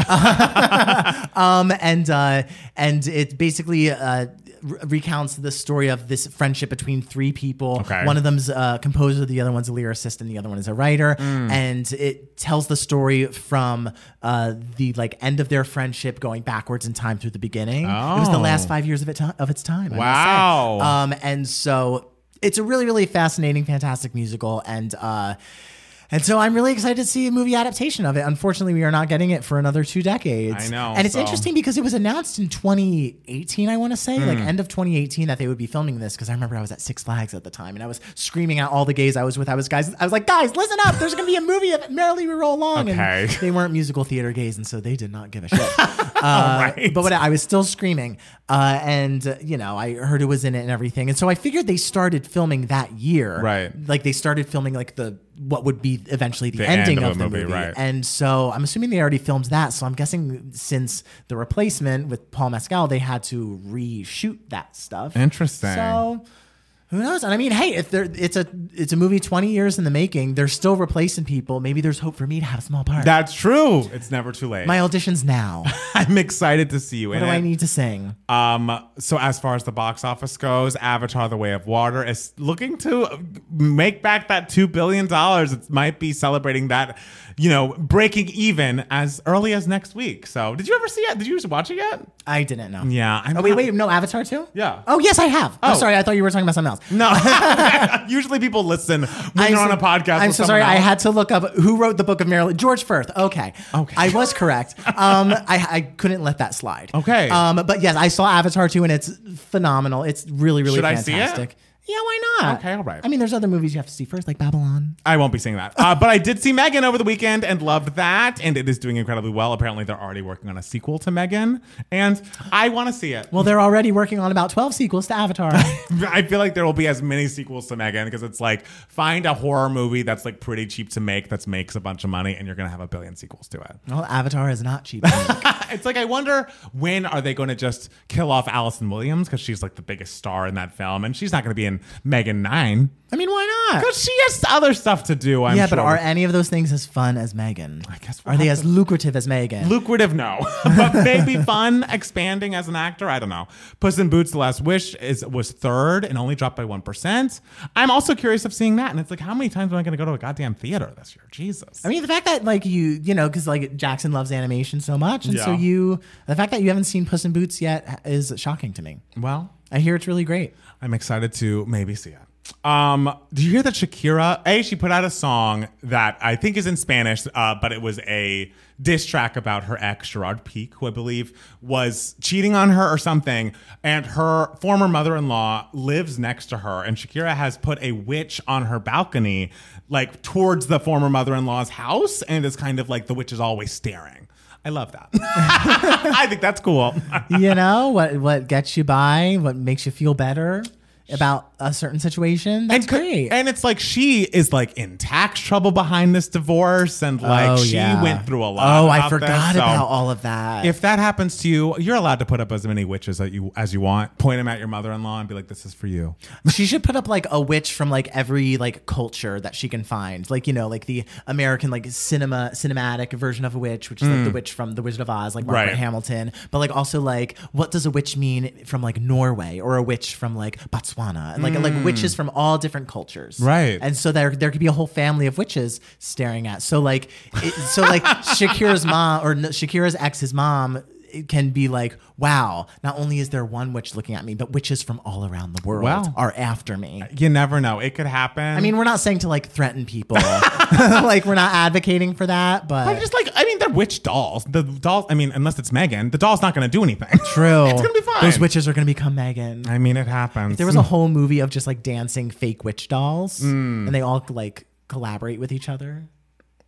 [SPEAKER 2] um, and uh, and it basically uh, re- recounts the story of this friendship between three people.
[SPEAKER 1] Okay.
[SPEAKER 2] One of them's a composer, the other one's a lyricist, and the other one is a writer.
[SPEAKER 1] Mm.
[SPEAKER 2] And it tells the story from uh, the like end of their friendship going backwards in time through the beginning. Oh. It was the
[SPEAKER 1] Oh.
[SPEAKER 2] last five years of it of its time. I must say.
[SPEAKER 1] Wow.
[SPEAKER 2] Um, and so it's a really, really fascinating, fantastic musical, and uh, and so I'm really excited to see a movie adaptation of it. Unfortunately, we are not getting it for another two decades.
[SPEAKER 1] I know,
[SPEAKER 2] and it's
[SPEAKER 1] so-
[SPEAKER 2] interesting because it was announced in 2018. I want to say,
[SPEAKER 1] Hmm.
[SPEAKER 2] like end of 2018, that they would be filming this. Because I remember I was at Six Flags at the time, and I was screaming at all the gays I was with. I was guys, I was like, guys, listen up! There's going to be a movie of Merrily We Roll Along,
[SPEAKER 1] Okay.
[SPEAKER 2] and [LAUGHS] they weren't musical theater gays, and so they did not give a shit. [LAUGHS] Uh,
[SPEAKER 1] right.
[SPEAKER 2] But what I was still screaming, uh, and uh, you know, I heard it was in it and everything, and so I figured they started filming that year,
[SPEAKER 1] Right.
[SPEAKER 2] Like they started filming like the what would be eventually the,
[SPEAKER 1] The end
[SPEAKER 2] ending
[SPEAKER 1] of
[SPEAKER 2] of,
[SPEAKER 1] the
[SPEAKER 2] the
[SPEAKER 1] movie,
[SPEAKER 2] movie,
[SPEAKER 1] right.
[SPEAKER 2] And so I'm assuming they already filmed that. So I'm guessing since the replacement with Paul Mescal, they had to reshoot that stuff.
[SPEAKER 1] Interesting.
[SPEAKER 2] So. Who knows? And I mean, hey, if there, it's a it's a movie 20 years in the making. They're still replacing people. Maybe there's hope for me to have a small part.
[SPEAKER 1] That's true. It's never too late.
[SPEAKER 2] My audition's now. [LAUGHS]
[SPEAKER 1] I'm excited to see you
[SPEAKER 2] What do
[SPEAKER 1] it.
[SPEAKER 2] I need to sing?
[SPEAKER 1] Um, so as far as the box office goes, Avatar: The Way of Water is looking to make back that two billion dollars. It might be celebrating that, you know, breaking even as early as next week. So, did you ever see it? Did you watch it yet?
[SPEAKER 2] I didn't know.
[SPEAKER 1] Yeah. I'm
[SPEAKER 2] Oh wait,
[SPEAKER 1] not-
[SPEAKER 2] wait, no Avatar too?
[SPEAKER 1] Yeah.
[SPEAKER 2] Oh yes, I have.
[SPEAKER 1] Oh.
[SPEAKER 2] I'm sorry, I thought you were talking about something else.
[SPEAKER 1] No. [LAUGHS] [LAUGHS] Usually people listen when
[SPEAKER 2] I'm
[SPEAKER 1] you're on
[SPEAKER 2] so-
[SPEAKER 1] a podcast.
[SPEAKER 2] I'm
[SPEAKER 1] with
[SPEAKER 2] so sorry. I had to look up who wrote the Book of Merrily. George Furth. Okay.
[SPEAKER 1] Okay.
[SPEAKER 2] I was correct. [LAUGHS] Um, I, I couldn't let that slide.
[SPEAKER 1] Okay.
[SPEAKER 2] Um, but yes, I saw Avatar 2 and it's phenomenal. It's really, really
[SPEAKER 1] fantastic. I see it?
[SPEAKER 2] Fantastic. Yeah, why not?
[SPEAKER 1] Okay, all right.
[SPEAKER 2] I mean, there's other movies you have to see first, like Babylon.
[SPEAKER 1] I won't be seeing that. Uh, but I did see Megan over the weekend and loved that. And it is doing incredibly well. Apparently, they're already working on a sequel to Megan. And I want to see it.
[SPEAKER 2] Well, they're already working on about 12 sequels to Avatar. [LAUGHS]
[SPEAKER 1] I feel like there will be as many sequels to Megan because it's like find a horror movie that's like pretty cheap to make that makes a bunch of money and you're gonna have a billion sequels to it.
[SPEAKER 2] well, Avatar is not cheap. [LAUGHS]
[SPEAKER 1] it's like I wonder when are they going to just kill off Allison Williams because she's like the biggest star in that film and she's not going to be in Megan Nine
[SPEAKER 2] I mean, why not?
[SPEAKER 1] because she has other stuff to do. I'm
[SPEAKER 2] yeah,
[SPEAKER 1] sure.
[SPEAKER 2] but are any of those things as fun as Megan? I
[SPEAKER 1] guess we'll
[SPEAKER 2] are they as
[SPEAKER 1] to-
[SPEAKER 2] lucrative as Megan?
[SPEAKER 1] Lucrative, no, [LAUGHS] but maybe fun expanding as an actor. I don't know. Puss in Boots: The Last Wish is was third and only dropped by one percent. I'm also curious of seeing that, and it's like, how many times am I going to go to a goddamn theater this year? Jesus.
[SPEAKER 2] I mean, the fact that like you, you know, because like Jackson loves animation so much, and so you, the fact that you haven't seen Puss in Boots yet is shocking to me.
[SPEAKER 1] well,
[SPEAKER 2] I hear it's really great.
[SPEAKER 1] I'm excited to maybe see it. Um, do you hear that Shakira? A, she put out a song that I think is in Spanish, uh, but it was a diss track about her ex Gerard Pique, who I believe was cheating on her or something. And her former mother-in-law lives next to her, and Shakira has put a witch on her balcony, like towards the former mother-in-law's house, and it's kind of like the witch is always staring. I love that. [LAUGHS] I think that's cool.
[SPEAKER 2] you know what? What gets you by? What makes you feel better about a certain situation? That's
[SPEAKER 1] and
[SPEAKER 2] great.
[SPEAKER 1] And it's like she is like in tax trouble behind this divorce, and like
[SPEAKER 2] Oh,
[SPEAKER 1] she
[SPEAKER 2] yeah.
[SPEAKER 1] went through a lot.
[SPEAKER 2] Oh, I forgot
[SPEAKER 1] this, so
[SPEAKER 2] about all of that.
[SPEAKER 1] If that happens to you, you're allowed to put up as many witches as you as you want. Point them at your mother-in-law and be like, "This is for you." [LAUGHS]
[SPEAKER 2] she should put up like a witch from like every like culture that she can find like you know like the american like cinema cinematic version of a witch which is like the mm. witch from the wizard of oz like margaret.
[SPEAKER 1] Right.
[SPEAKER 2] hamilton but like also like what does a witch mean from like norway or a witch from like botswana and like like witches mm. from all different cultures.
[SPEAKER 1] Right.
[SPEAKER 2] and so there there could be a whole family of witches staring at so like it, so like [LAUGHS] shakira's mom or shakira's ex's mom it can be like, wow, not only is there one witch looking at me, but witches from all around the world
[SPEAKER 1] Wow.
[SPEAKER 2] are after me.
[SPEAKER 1] You never know; it could happen.
[SPEAKER 2] I mean, we're not saying to like threaten people. [LAUGHS] [LAUGHS] like we're not advocating for that, but
[SPEAKER 1] I'm just like I mean, they're witch dolls. The dolls. I mean, unless it's Megan, the doll's not going to do anything. [LAUGHS]
[SPEAKER 2] true.
[SPEAKER 1] it's gonna be fine.
[SPEAKER 2] Those witches are gonna become Megan.
[SPEAKER 1] I mean, it happens.
[SPEAKER 2] There was a whole movie of just like dancing fake witch dolls,
[SPEAKER 1] Hmm.
[SPEAKER 2] and they all like collaborate with each other.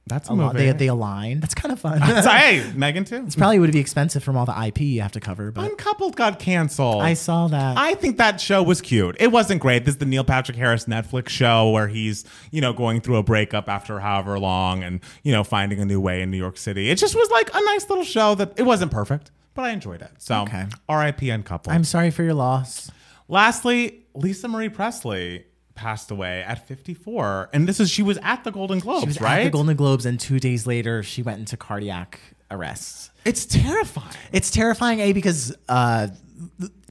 [SPEAKER 1] That's a
[SPEAKER 2] A lot, they they align. That's kind of fun. [LAUGHS]
[SPEAKER 1] Hey, Megan too.
[SPEAKER 2] It's probably would be expensive from all the IP you have to cover, but
[SPEAKER 1] Uncoupled got canceled.
[SPEAKER 2] I saw that.
[SPEAKER 1] I think that show was cute. It wasn't great. This is the Neil Patrick Harris Netflix show where he's, you know, going through a breakup after however long and, you know, finding a new way in New York City. It just was like a nice little show that it wasn't perfect, but I enjoyed it. So,
[SPEAKER 2] Okay.
[SPEAKER 1] RIP Uncoupled.
[SPEAKER 2] I'm sorry for your loss.
[SPEAKER 1] Lastly, Lisa Marie Presley passed away at 54. And this is, she was at the Golden Globes,
[SPEAKER 2] She was
[SPEAKER 1] right?
[SPEAKER 2] at the Golden Globes, and two days later, she went into cardiac arrest.
[SPEAKER 1] it's terrifying.
[SPEAKER 2] It's terrifying, A, because uh,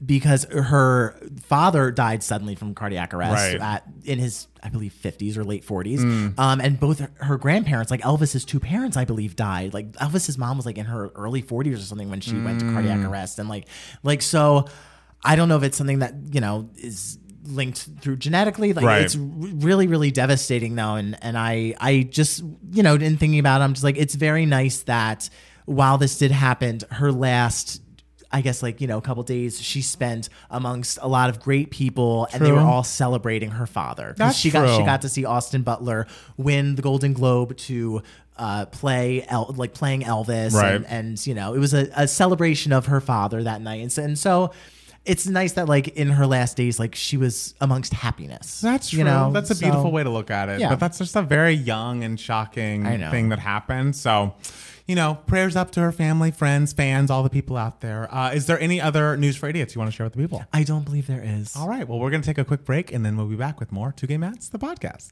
[SPEAKER 2] because her father died suddenly from cardiac arrest
[SPEAKER 1] Right.
[SPEAKER 2] at, in his, I believe, 50s or late 40s. Um, and both her grandparents, like Elvis's two parents, I believe, died. Like Elvis's mom was like in her early 40s or something when she went to cardiac arrest. And like, like, so I don't know if it's something that, you know, is linked through genetically like
[SPEAKER 1] Right.
[SPEAKER 2] it's really really devastating though and and i i just you know in thinking about it i'm just like it's very nice that while this did happen her last I guess like you know a couple days she spent amongst a lot of great people and they were all celebrating her father.
[SPEAKER 1] That's
[SPEAKER 2] she got she got to see Austin Butler win the Golden Globe to uh, play El- like playing Elvis
[SPEAKER 1] Right.
[SPEAKER 2] and, and you know it was a, a celebration of her father that night and so, and so it's nice that like in her last days like she was amongst happiness.
[SPEAKER 1] That's true.
[SPEAKER 2] You know,
[SPEAKER 1] that's a
[SPEAKER 2] So-
[SPEAKER 1] beautiful way to look at it.
[SPEAKER 2] Yeah.
[SPEAKER 1] But that's just a very young and shocking thing that happened. So, you know, prayers up to her family, friends, fans, all the people out there. Uh, is there any other news for idiots you want to share with the people?
[SPEAKER 2] I don't believe there is.
[SPEAKER 1] All right. Well, we're going to take a quick break and then we'll be back with more Two Gay Mats, the podcast.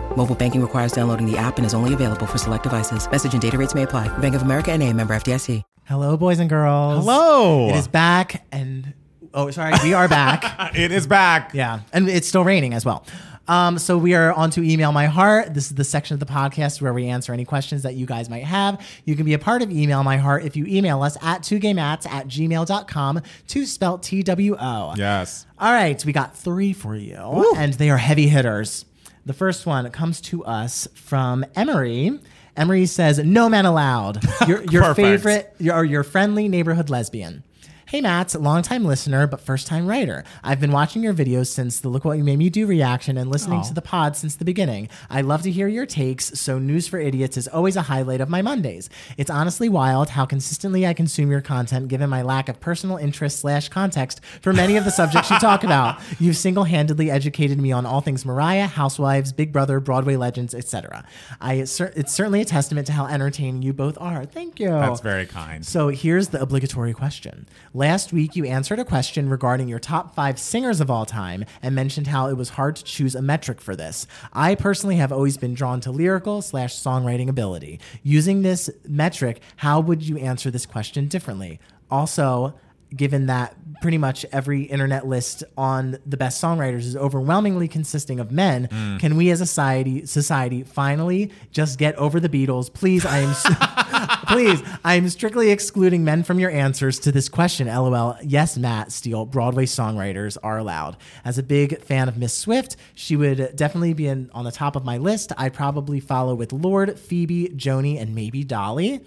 [SPEAKER 3] Mobile banking requires downloading the app and is only available for select devices. Message and data rates may apply. Bank of America and a member FDIC.
[SPEAKER 2] Hello, boys and girls.
[SPEAKER 1] Hello.
[SPEAKER 2] It is back, and oh, sorry, we are back. [LAUGHS]
[SPEAKER 1] It is back.
[SPEAKER 2] yeah, and it's still raining as well. Um, so we are on to email my heart. This is the section of the podcast where we answer any questions that you guys might have. You can be a part of email my heart if you email us at two gaymats at gmail.com to spell T W O.
[SPEAKER 1] Yes.
[SPEAKER 2] All right, we got three for you, and they are heavy hitters. The first one comes to us from Emery. Emery says, "No man allowed." Your, your [LAUGHS] favorite, your, your friendly neighborhood lesbian. Hey Matt, longtime listener but first time writer. I've been watching your videos since the Look What You Made Me Do reaction and listening to oh. the pod since the beginning. I love to hear your takes, so News for Idiots is always a highlight of my Mondays. It's honestly wild how consistently I consume your content given my lack of personal interest slash context for many of the subjects you talk about. [LAUGHS] You've single-handedly educated me on all things Mariah, Housewives, Big Brother, Broadway legends, etc. I it's certainly a testament to how entertaining you both are. Thank you.
[SPEAKER 1] That's very kind.
[SPEAKER 2] So here's the obligatory question. Last week, you answered a question regarding your top five singers of all time and mentioned how it was hard to choose a metric for this. I personally have always been drawn to lyrical slash songwriting ability. Using this metric, how would you answer this question differently? Also, given that pretty much every internet list on the best songwriters is overwhelmingly consisting of men, mm. can we as a society society finally just get over the Beatles? Please, I am [LAUGHS] [LAUGHS] please, I am strictly excluding men from your answers to this question. LOL. Yes, Matt Steele, Broadway songwriters are allowed. As a big fan of Miss Swift, she would definitely be in, on the top of my list. I'd probably follow with Lorde, Phoebe, Joni, and maybe Dolly.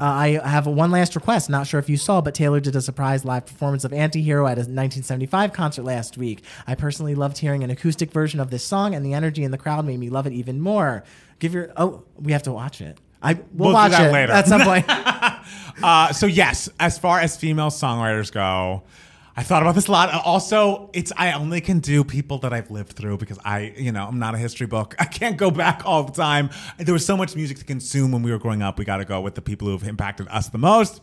[SPEAKER 2] Uh, I have one last request. Not sure if you saw, but Taylor did a surprise live performance of Antihero at a 1975 concert last week. I personally loved hearing an acoustic version of this song, and the energy in the crowd made me love it even more. Give your oh, we have to watch it. I we'll,
[SPEAKER 1] We'll do
[SPEAKER 2] watch
[SPEAKER 1] that
[SPEAKER 2] it
[SPEAKER 1] later.
[SPEAKER 2] at some [LAUGHS] point. [LAUGHS]
[SPEAKER 1] Uh, so yes, as far as female songwriters go, I thought about this a lot. Also, it's I only can do people that I've lived through because I, you know, I'm not a history book. [LAUGHS] I can't go back all the time. There was so much music to consume when we were growing up. We got to go with the people who have impacted us the most.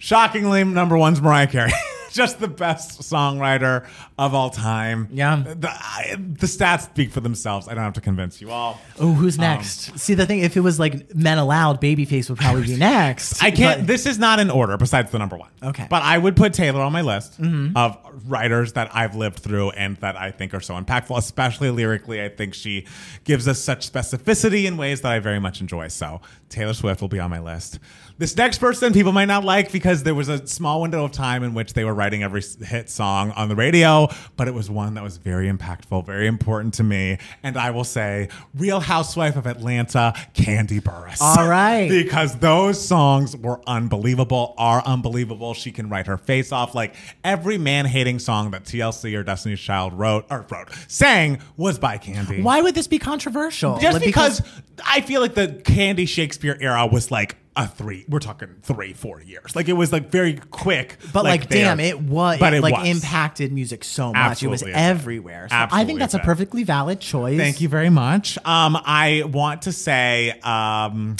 [SPEAKER 1] Shockingly, number one's Mariah Carey. [LAUGHS] Just the best songwriter of all time.
[SPEAKER 2] Yeah.
[SPEAKER 1] The, I, the stats speak for themselves. I don't have to convince you all.
[SPEAKER 2] Oh, who's um, next? See, the thing, if it was like men allowed, Babyface would probably be [LAUGHS] next.
[SPEAKER 1] I can't.
[SPEAKER 2] But-
[SPEAKER 1] this is not in order. Besides the number one.
[SPEAKER 2] Okay.
[SPEAKER 1] But I would put Taylor on my list mm-hmm. of writers that I've lived through and that I think are so impactful, especially lyrically. I think she gives us such specificity in ways that I very much enjoy. So Taylor Swift will be on my list. This next person people might not like because there was a small window of time in which they were writing every hit song on the radio, but it was one that was very impactful, very important to me. And I will say, Real Housewife of Atlanta, Kandi Burruss.
[SPEAKER 2] All right. [LAUGHS]
[SPEAKER 1] because those songs were unbelievable, are unbelievable. She can write her face off. Like every man hating song that TLC or Destiny's Child wrote or wrote, sang was by Kandi.
[SPEAKER 2] Why would this be controversial?
[SPEAKER 1] Just
[SPEAKER 2] Like,
[SPEAKER 1] because, I feel like the Kandi Shakespeare era was like a three. We're talking three, four years. Like it was like very quick.
[SPEAKER 2] But like,
[SPEAKER 1] there.
[SPEAKER 2] damn, it was
[SPEAKER 1] But it
[SPEAKER 2] like
[SPEAKER 1] was.
[SPEAKER 2] impacted music so much. it was everywhere. So I think that's a perfectly valid choice.
[SPEAKER 1] Thank you very much. Um, I want to say, um,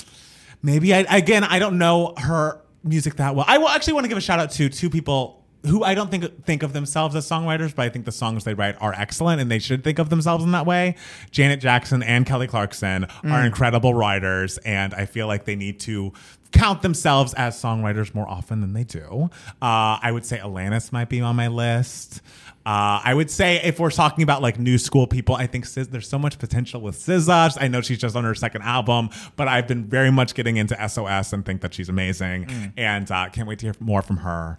[SPEAKER 1] maybe I again I don't know her music that well. I will actually want to give a shout out to two people who I don't think think of themselves as songwriters, but I think the songs they write are excellent and they should think of themselves in that way. Janet Jackson and Kelly Clarkson are incredible writers, and I feel like they need to count themselves as songwriters more often than they do. Uh, I would say Alanis might be on my list. Uh, I would say if we're talking about like new school people, I think Sis, there's so much potential with SZA. I know she's just on her second album, but I've been very much getting into SOS and think that she's amazing,
[SPEAKER 2] Mm.
[SPEAKER 1] and uh, can't wait to hear more from her.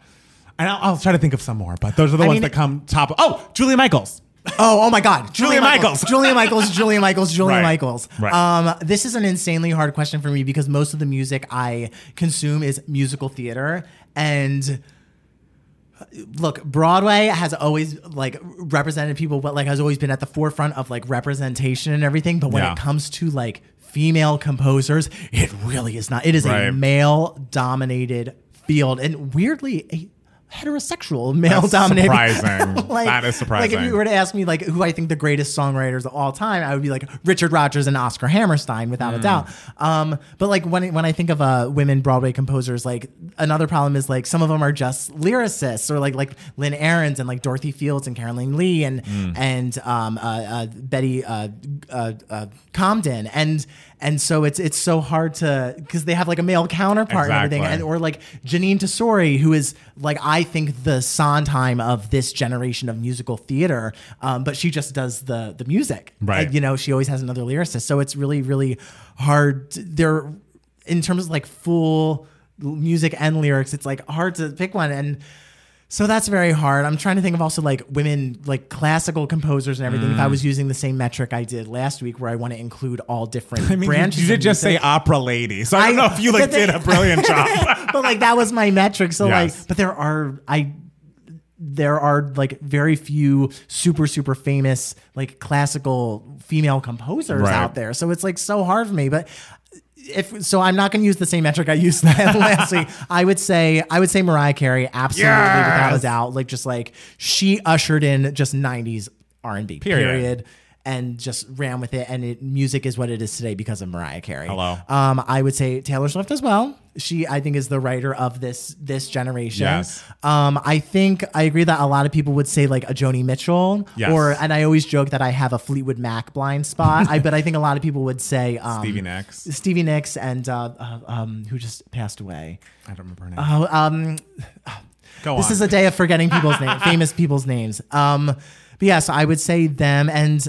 [SPEAKER 1] And I'll, I'll try to think of some more, but those are the
[SPEAKER 2] I
[SPEAKER 1] ones
[SPEAKER 2] mean-
[SPEAKER 1] that come top. Oh, Julia Michaels.
[SPEAKER 2] Oh, oh my God,
[SPEAKER 1] Julia Michaels.
[SPEAKER 2] Julia Michaels, Julia Michaels, Julia
[SPEAKER 1] Right.
[SPEAKER 2] Michaels.
[SPEAKER 1] Right.
[SPEAKER 2] Um, this is an insanely hard question for me because most of the music I consume is musical theater, and look, Broadway has always like represented people, but like has always been at the forefront of like representation and everything. But when
[SPEAKER 1] Yeah.
[SPEAKER 2] it comes to like female composers, it really is not. It is
[SPEAKER 1] Right.
[SPEAKER 2] a male dominated field, and weirdly. A, heterosexual male
[SPEAKER 1] That's
[SPEAKER 2] dominated
[SPEAKER 1] surprising. [LAUGHS] like, That is surprising.
[SPEAKER 2] like if you were to ask me like who I think the greatest songwriters of all time, I would be like Richard Rodgers and Oscar Hammerstein without
[SPEAKER 1] Hmm.
[SPEAKER 2] a doubt. Um, but like when when I think of uh, women Broadway composers, like another problem is like some of them are just lyricists or like like Lynn Ahrens and like Dorothy Fields and Carolyn Leigh and
[SPEAKER 1] Hmm.
[SPEAKER 2] and um, uh, uh, Betty uh, uh, uh, Comden and and so it's it's so hard to because they have like a male counterpart and everything and or like Jeanine Tesori, who is like I think the Sondheim of this generation of musical theater, um, but she just does the the music.
[SPEAKER 1] Right.
[SPEAKER 2] You know, she always has another lyricist, so it's really really hard. To, they're in terms of like full music and lyrics, it's like hard to pick one and. So that's very hard. I'm trying to think of also like women, like classical composers and everything. If I mm. was using the same metric I did last week, where I want to include all different [LAUGHS]
[SPEAKER 1] I mean, you,
[SPEAKER 2] branches.
[SPEAKER 1] you did just say opera lady, so I don't know if you like
[SPEAKER 2] they-
[SPEAKER 1] did a brilliant job. [LAUGHS]
[SPEAKER 2] but like that was my metric. So
[SPEAKER 1] Yes.
[SPEAKER 2] like, but there are I there are like very few super super famous like classical female composers
[SPEAKER 1] Right.
[SPEAKER 2] out there. So it's like so hard for me, but. If so, I'm not going to use the same metric I used [LAUGHS] last week. [LAUGHS] I would say I would say Mariah Carey, absolutely without a doubt. Like just like she ushered in just '90s R&B
[SPEAKER 1] Period.
[SPEAKER 2] period and just ran with it. And it, music is what it is today because of Mariah Carey.
[SPEAKER 1] Hello.
[SPEAKER 2] Um, I would say Taylor Swift as well. She, I think, is the writer of this this generation.
[SPEAKER 1] Yes.
[SPEAKER 2] Um, I think I agree that a lot of people would say like a Joni Mitchell,
[SPEAKER 1] Yes.
[SPEAKER 2] or and I always joke that I have a Fleetwood Mac blind spot. I but I think a lot of people would say um,
[SPEAKER 1] Stevie Nicks.
[SPEAKER 2] Stevie Nicks, and uh, uh, um, who just passed away.
[SPEAKER 1] I don't remember her name.
[SPEAKER 2] Oh, um,
[SPEAKER 1] Go
[SPEAKER 2] this
[SPEAKER 1] on.
[SPEAKER 2] is a day of forgetting people's names, famous people's names. Um, but yeah, so I would say them. And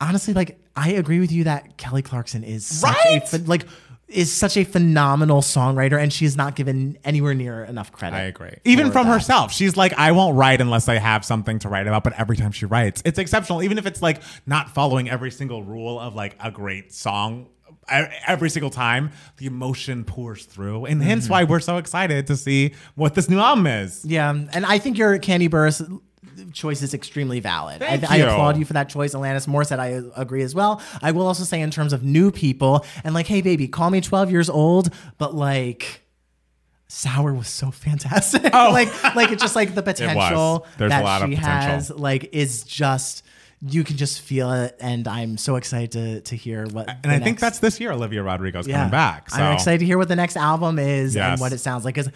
[SPEAKER 2] honestly, like I agree with you that Kelly Clarkson is such
[SPEAKER 1] Right?
[SPEAKER 2] a like is such a phenomenal songwriter, and she is not given anywhere near enough credit.
[SPEAKER 1] I agree. Even from
[SPEAKER 2] that.
[SPEAKER 1] herself, she's like, I won't write unless I have something to write about. But every time she writes, it's exceptional. Even if it's like not following every single rule of like a great song. Every single time, the emotion pours through, and
[SPEAKER 2] Mm-hmm.
[SPEAKER 1] hence why we're so excited to see what this new album is.
[SPEAKER 2] Yeah, and I think your Kandi Burruss choice is extremely valid. I, I applaud you for that choice. Alanis Morissette, I uh, agree as well. I will also say in terms of new people, and like, hey, baby, call me 12 years old, but like, Sour was so fantastic.
[SPEAKER 1] Oh. [LAUGHS]
[SPEAKER 2] like, like it's just like the [LAUGHS] potential
[SPEAKER 1] There's a
[SPEAKER 2] that she
[SPEAKER 1] potential.
[SPEAKER 2] has, like, is just you can just feel it, and I'm so excited to to hear what.
[SPEAKER 1] And I think that's this year Olivia Rodrigo's coming back. So
[SPEAKER 2] I'm excited to hear what the next album is
[SPEAKER 1] Yes.
[SPEAKER 2] and what it sounds like because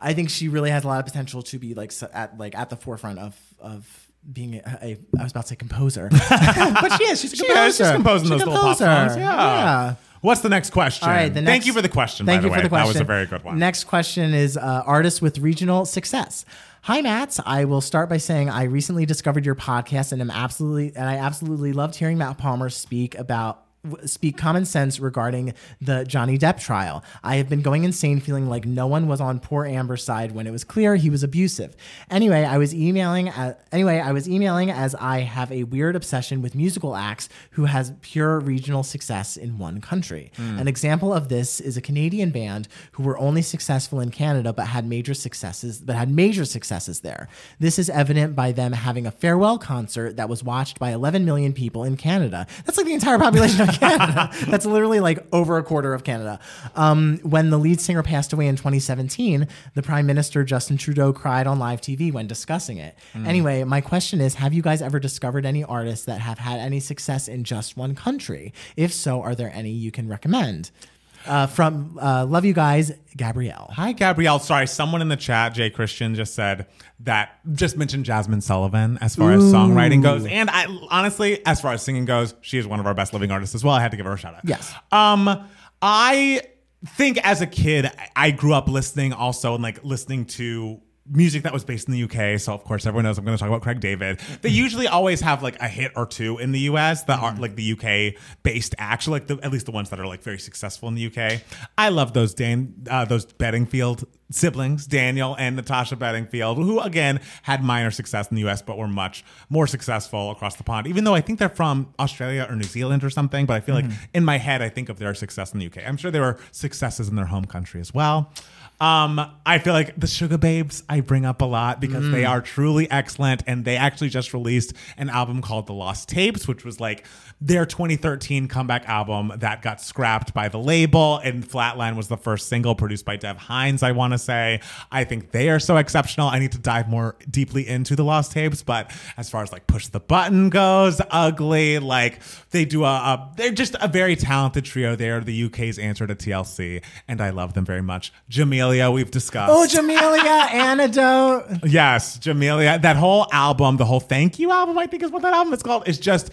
[SPEAKER 2] I think she really has a lot of potential to be like at like at the forefront of of being a, a I was about to say composer, [LAUGHS] but she is. She's a
[SPEAKER 1] She
[SPEAKER 2] composer.
[SPEAKER 1] is. She's composing
[SPEAKER 2] She's
[SPEAKER 1] those little pop
[SPEAKER 2] composer.
[SPEAKER 1] songs. Yeah. What's the next question?
[SPEAKER 2] All right. The
[SPEAKER 1] Thank
[SPEAKER 2] next-
[SPEAKER 1] you for the question.
[SPEAKER 2] Thank
[SPEAKER 1] by
[SPEAKER 2] you
[SPEAKER 1] the way.
[SPEAKER 2] for the question.
[SPEAKER 1] That was a very good one.
[SPEAKER 2] Next question is uh, artists with regional success. Hi, Matt. I will start by saying I recently discovered your podcast and am absolutely and I absolutely loved hearing Matt Palmer speak about speak common sense regarding the Johnny Depp trial. I have been going insane feeling like no one was on poor Amber's side when it was clear he was abusive. Anyway, I was emailing uh, anyway, I was emailing as I have a weird obsession with musical acts who has pure regional success in one country. An example of this is a Canadian band who were only successful in Canada but had major successes but had major successes there. This is evident by them having a farewell concert that was watched by 11 million people in Canada. That's like the entire population of [LAUGHS] Canada. That's literally like over a quarter of Canada. Um, when the lead singer passed away in 2017, the Prime Minister Justin Trudeau cried on live TV when discussing it. Anyway, my question is Have you guys ever discovered any artists that have had any success in just one country? If so, are there any you can recommend? Uh, from uh, Love You Guys, Gabrielle.
[SPEAKER 1] Hi, Gabrielle. Sorry, someone in the chat, Jay Christian, just said that just mentioned Jazmine Sullivan as far as songwriting goes, and I honestly, as far as singing goes, she is one of our best living artists as well. I had to give her a shout out.
[SPEAKER 2] Yes.
[SPEAKER 1] Um, I think as a kid, I grew up listening also and like listening to music that was based in the UK. So of course everyone knows I'm going to talk about Craig David. They mm-hmm. usually always have like a hit or two in the US that aren't mm-hmm. like the UK based acts, like the, at least the ones that are like very successful in the UK. I love those Dan, uh, those Bedingfield siblings, Daniel and Natasha Bedingfield, who again had minor success in the US, but were much more successful across the pond. Even though I think they're from Australia or New Zealand or something, but I feel like mm-hmm. in my head I think of their success in the UK. I'm sure there were successes in their home country as well. Um, I feel like the Sugababes I bring up a lot because they are truly excellent, and they actually just released an album called The Lost Tapes, which was like their 2013 comeback album that got scrapped by the label. And Flatline was the first single produced by Dev Hynes. I want to say I think they are so exceptional. I need to dive more deeply into The Lost Tapes, but as far as like Push the Button goes, Ugly, like they do a, a they're just a very talented trio. They are the UK's answer to TLC, and I love them very much. Jamelia, we've discussed.
[SPEAKER 2] Oh, Jamelia, [LAUGHS] Antidote.
[SPEAKER 1] Yes, Jamelia. That whole album, the whole Thank You album, I think is what that album is called, is just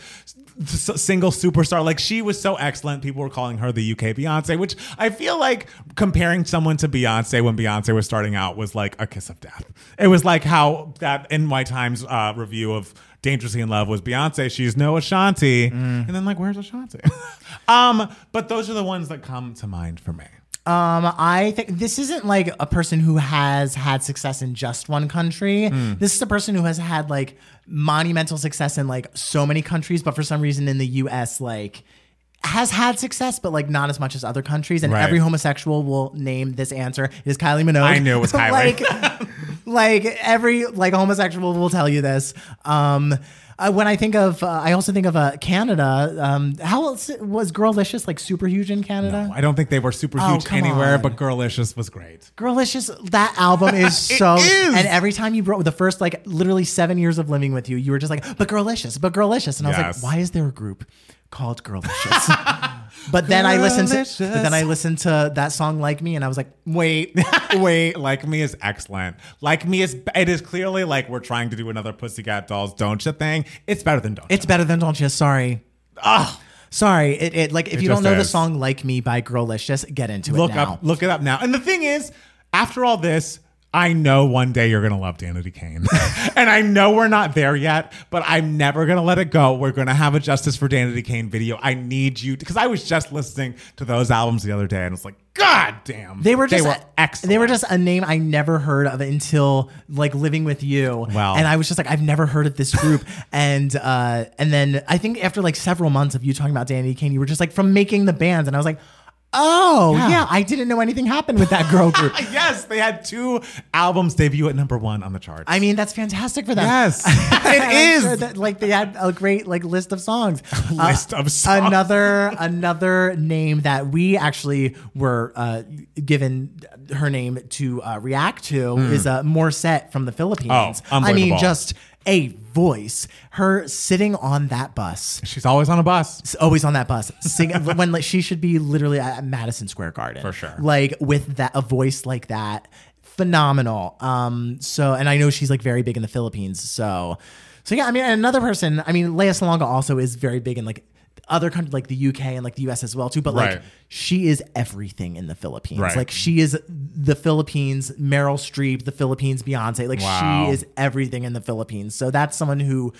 [SPEAKER 1] s- single superstar. Like she was so excellent. People were calling her the UK Beyonce, which I feel like comparing someone to Beyonce when Beyonce was starting out was like a kiss of death. It was like how that NY Times uh, review of Dangerously in Love was Beyonce. She's no Ashanti, and then like, where's Ashanti? [LAUGHS] um, but those are the ones that come to mind for me.
[SPEAKER 2] Um, I think this isn't like a person who has had success in just one country. This is a person who has had like monumental success in like so many countries, but for some reason in the US, like has had success, but like not as much as other countries. And
[SPEAKER 1] Right.
[SPEAKER 2] every homosexual will name this answer. It is Kylie Minogue.
[SPEAKER 1] I knew it was [LAUGHS] Kylie.
[SPEAKER 2] like, [LAUGHS] like every like homosexual will tell you this. Um, uh, when I think of, uh, I also think of uh, Canada. Um, how else was Girlicious like super huge in Canada?
[SPEAKER 1] I don't think they were super
[SPEAKER 2] Oh,
[SPEAKER 1] huge anywhere,
[SPEAKER 2] on.
[SPEAKER 1] but Girlicious was great.
[SPEAKER 2] Girlicious, that album is [LAUGHS] so.
[SPEAKER 1] is.
[SPEAKER 2] And every time you brought the first like literally seven years of living with you, you were just like, but Girlicious, but Girlicious, and I was
[SPEAKER 1] Yes.
[SPEAKER 2] like, why is there a group called Girlicious? [LAUGHS] but then I listened to, but then I listened to that song like me, and I was like, wait, [LAUGHS] wait.
[SPEAKER 1] Like Me is excellent. Like Me is it is clearly like we're trying to do another Pussycat Dolls Don't You thing. It's better than Don't
[SPEAKER 2] It's better than Don't You? Sorry.
[SPEAKER 1] Ah,
[SPEAKER 2] Sorry. It, it like if
[SPEAKER 1] It
[SPEAKER 2] you don't
[SPEAKER 1] just
[SPEAKER 2] know the
[SPEAKER 1] is.
[SPEAKER 2] song "Like Me" by Girlicious, get into
[SPEAKER 1] look
[SPEAKER 2] it now.
[SPEAKER 1] up look it up now. And the thing is, after all this, I know one day you're gonna love Danity Kane. [LAUGHS] and I know we're not there yet, but I'm never gonna let it go. We're gonna have a Justice for Danity Kane video. I need you because I was just listening to those albums the other day and it's like, God damn.
[SPEAKER 2] They were just
[SPEAKER 1] they were excellent.
[SPEAKER 2] They were just a name I never heard of until like living with you.
[SPEAKER 1] Wow.
[SPEAKER 2] And I was just like, I've never heard of this group. [LAUGHS] and uh and then I think after like several months of you talking about Danny Kane, you were just like from making the bands, and I was like, Oh
[SPEAKER 1] Yeah.
[SPEAKER 2] yeah, I didn't know anything happened with that girl group. [LAUGHS]
[SPEAKER 1] yes, they had two albums debut at number one on the charts.
[SPEAKER 2] I mean, that's fantastic for them.
[SPEAKER 1] Yes, [LAUGHS]
[SPEAKER 2] I'm sure that, like they had a great like list of songs. [LAUGHS]
[SPEAKER 1] List of songs.
[SPEAKER 2] Another another name that we actually were uh, given her name to uh, react to is uh, Morissette from the Philippines.
[SPEAKER 1] Oh,
[SPEAKER 2] I mean, just a voice. Her sitting on that bus.
[SPEAKER 1] She's always on a bus.
[SPEAKER 2] Always on that bus, [LAUGHS] when like she should be literally at Madison Square Garden
[SPEAKER 1] For sure.
[SPEAKER 2] Like with that a voice like that, phenomenal. Um, so and I know she's like very big in the Philippines. So, so yeah, I mean another person. I mean Lea Salonga also is very big in like other countries like the UK and like the US as well too. But like
[SPEAKER 1] Right.
[SPEAKER 2] she is everything in the Philippines.
[SPEAKER 1] Right.
[SPEAKER 2] Like she is the Philippines, Meryl Streep, the Philippines, Beyonce. Like
[SPEAKER 1] Wow.
[SPEAKER 2] she is everything in the Philippines. So that's someone who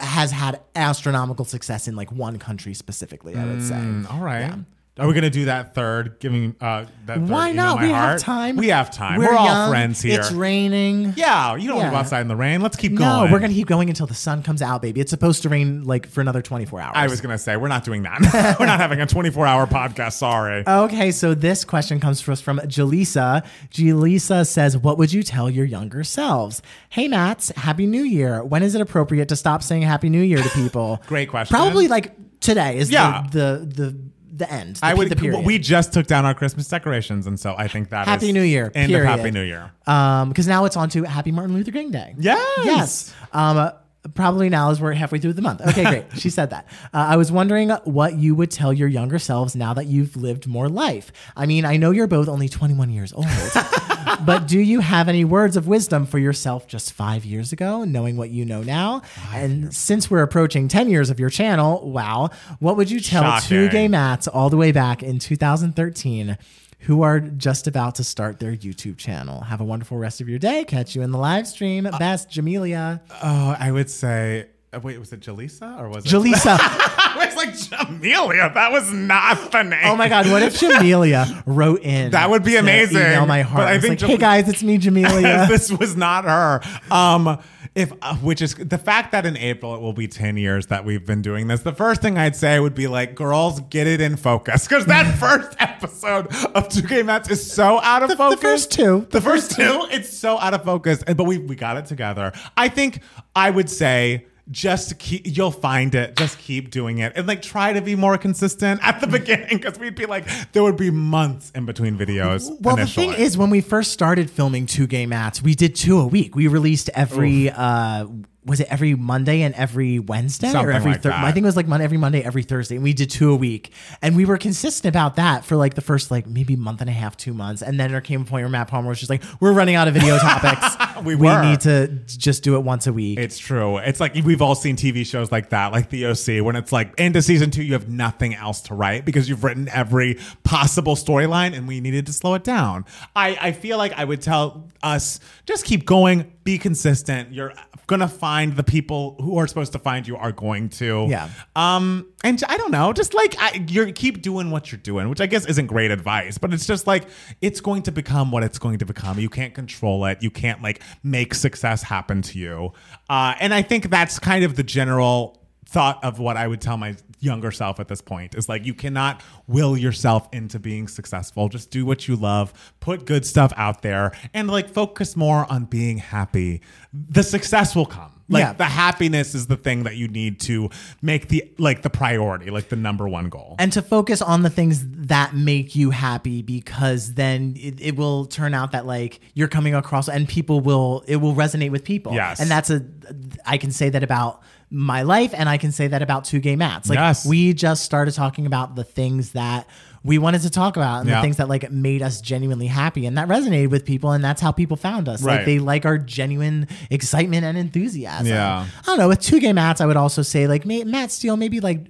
[SPEAKER 2] has had astronomical success in like one country specifically. I would say.
[SPEAKER 1] Mm, all right. Are we gonna do that third? Giving uh, that third
[SPEAKER 2] Why
[SPEAKER 1] You Know
[SPEAKER 2] not? We
[SPEAKER 1] heart?
[SPEAKER 2] have time.
[SPEAKER 1] We have time. We're, all
[SPEAKER 2] young.
[SPEAKER 1] friends here.
[SPEAKER 2] It's raining.
[SPEAKER 1] yeah, you don't want to go
[SPEAKER 2] Yeah.
[SPEAKER 1] outside in the rain. Let's keep going.
[SPEAKER 2] No,
[SPEAKER 1] going.
[SPEAKER 2] we're gonna keep going until the sun comes out, baby. It's supposed to rain like for another 24 hours.
[SPEAKER 1] I was gonna say we're not doing that. [LAUGHS] we're not having a 24 hour podcast. Sorry.
[SPEAKER 2] Okay, so this question comes to us from Jaleesa. Jaleesa says, What would you tell your younger selves? Hey, Mats, Happy New Year. When is it appropriate to stop saying Happy New Year to people? [LAUGHS]
[SPEAKER 1] Great question.
[SPEAKER 2] Probably like today is
[SPEAKER 1] Yeah.
[SPEAKER 2] the, the, the, the end. the-
[SPEAKER 1] I would.
[SPEAKER 2] the period.
[SPEAKER 1] We just took down our Christmas decorations, and so I think that is
[SPEAKER 2] Happy New Year,
[SPEAKER 1] End of
[SPEAKER 2] period.
[SPEAKER 1] Happy New Year.
[SPEAKER 2] Um, because now it's on to Happy Martin Luther King Day.
[SPEAKER 1] Yes.
[SPEAKER 2] Yes. Um, uh, probably now as we're halfway through the month. Okay, great. [LAUGHS] she said that. Uh, I was wondering what you would tell your younger selves now that you've lived more life. I mean, I know you're both only 21 years old, [LAUGHS] but do you have any words of wisdom for yourself just five years ago, knowing what you know now? and since we're approaching 10 years of your channel, wow, what would you tell two gay mats all the way back in 2013? Who are just about to start their YouTube channel. Have a wonderful rest of your day. Catch you in the live stream. Uh, Best, Jamelia.
[SPEAKER 1] Oh, I would say. Uh, Wait, was it Jaleesa or was it?
[SPEAKER 2] Jaleesa. [LAUGHS]
[SPEAKER 1] I was like Jamelia. That was not the name.
[SPEAKER 2] Oh my God! What if Jamelia wrote in?
[SPEAKER 1] That would be
[SPEAKER 2] to
[SPEAKER 1] amazing.
[SPEAKER 2] Email my heart.
[SPEAKER 1] But I
[SPEAKER 2] It's
[SPEAKER 1] think
[SPEAKER 2] like,
[SPEAKER 1] Jam-
[SPEAKER 2] hey guys, it's me, Jamelia. [LAUGHS]
[SPEAKER 1] this was not her. Um, if uh, which is the fact that in April it will be ten years that we've been doing this. The first thing I'd say would be like, girls, get it in focus because that [LAUGHS] first episode of Two Gay Mats is so out of focus.
[SPEAKER 2] the
[SPEAKER 1] focus.
[SPEAKER 2] first two.
[SPEAKER 1] The first two, it's so out of focus. And but we we got it together. I think I would say just keep you'll find it. Just keep doing it. And like try to be more consistent at the [LAUGHS] beginning because we'd be like there would be months in between videos.
[SPEAKER 2] Well,
[SPEAKER 1] initially.
[SPEAKER 2] the thing is, when we first started filming two gay mats, we did two a week. We released every. uh was it every Monday and every Wednesday
[SPEAKER 1] Something
[SPEAKER 2] or every
[SPEAKER 1] like that.
[SPEAKER 2] I think it was like Monday, every Monday, every Thursday. And we did two a week. And we were consistent about that for like the first like maybe month and a half, two months. And then there came a point where Matt Palmer was just like, we're running out of video [LAUGHS] topics.
[SPEAKER 1] We were.
[SPEAKER 2] need to just do it once a week.
[SPEAKER 1] It's true. It's like we've all seen TV shows like that, like The OC, when it's like into season two, you have nothing else to write because you've written every possible storyline and we needed to slow it down. I, I feel like I would tell us just keep going, be consistent. You're gonna find the people who are supposed to find you are going to.
[SPEAKER 2] Yeah.
[SPEAKER 1] Um, and I don't know, just like I, you're keep doing what you're doing, which I guess isn't great advice, but it's just like it's going to become what it's going to become. You can't control it. You can't like make success happen to you. Uh, and I think that's kind of the general thought of what I would tell my younger self at this point is like you cannot will yourself into being successful. Just do what you love, put good stuff out there, and like focus more on being happy. The success will come. Like
[SPEAKER 2] Yeah.
[SPEAKER 1] the happiness is the thing that you need to make the like the priority, like the number one goal.
[SPEAKER 2] and to focus on the things that make you happy because then it, it will turn out that like you're coming across and people will it will resonate with people
[SPEAKER 1] Yes.
[SPEAKER 2] and that's a i can say that about my life and i can say that about two gay mats like
[SPEAKER 1] Yes.
[SPEAKER 2] we just started talking about the things that we wanted to talk about and
[SPEAKER 1] Yeah.
[SPEAKER 2] the things that like made us genuinely happy and that resonated with people and that's how people found us
[SPEAKER 1] Right.
[SPEAKER 2] like they like our genuine excitement and enthusiasm
[SPEAKER 1] Yeah.
[SPEAKER 2] i don't know with two gay mats i would also say like matt steele maybe like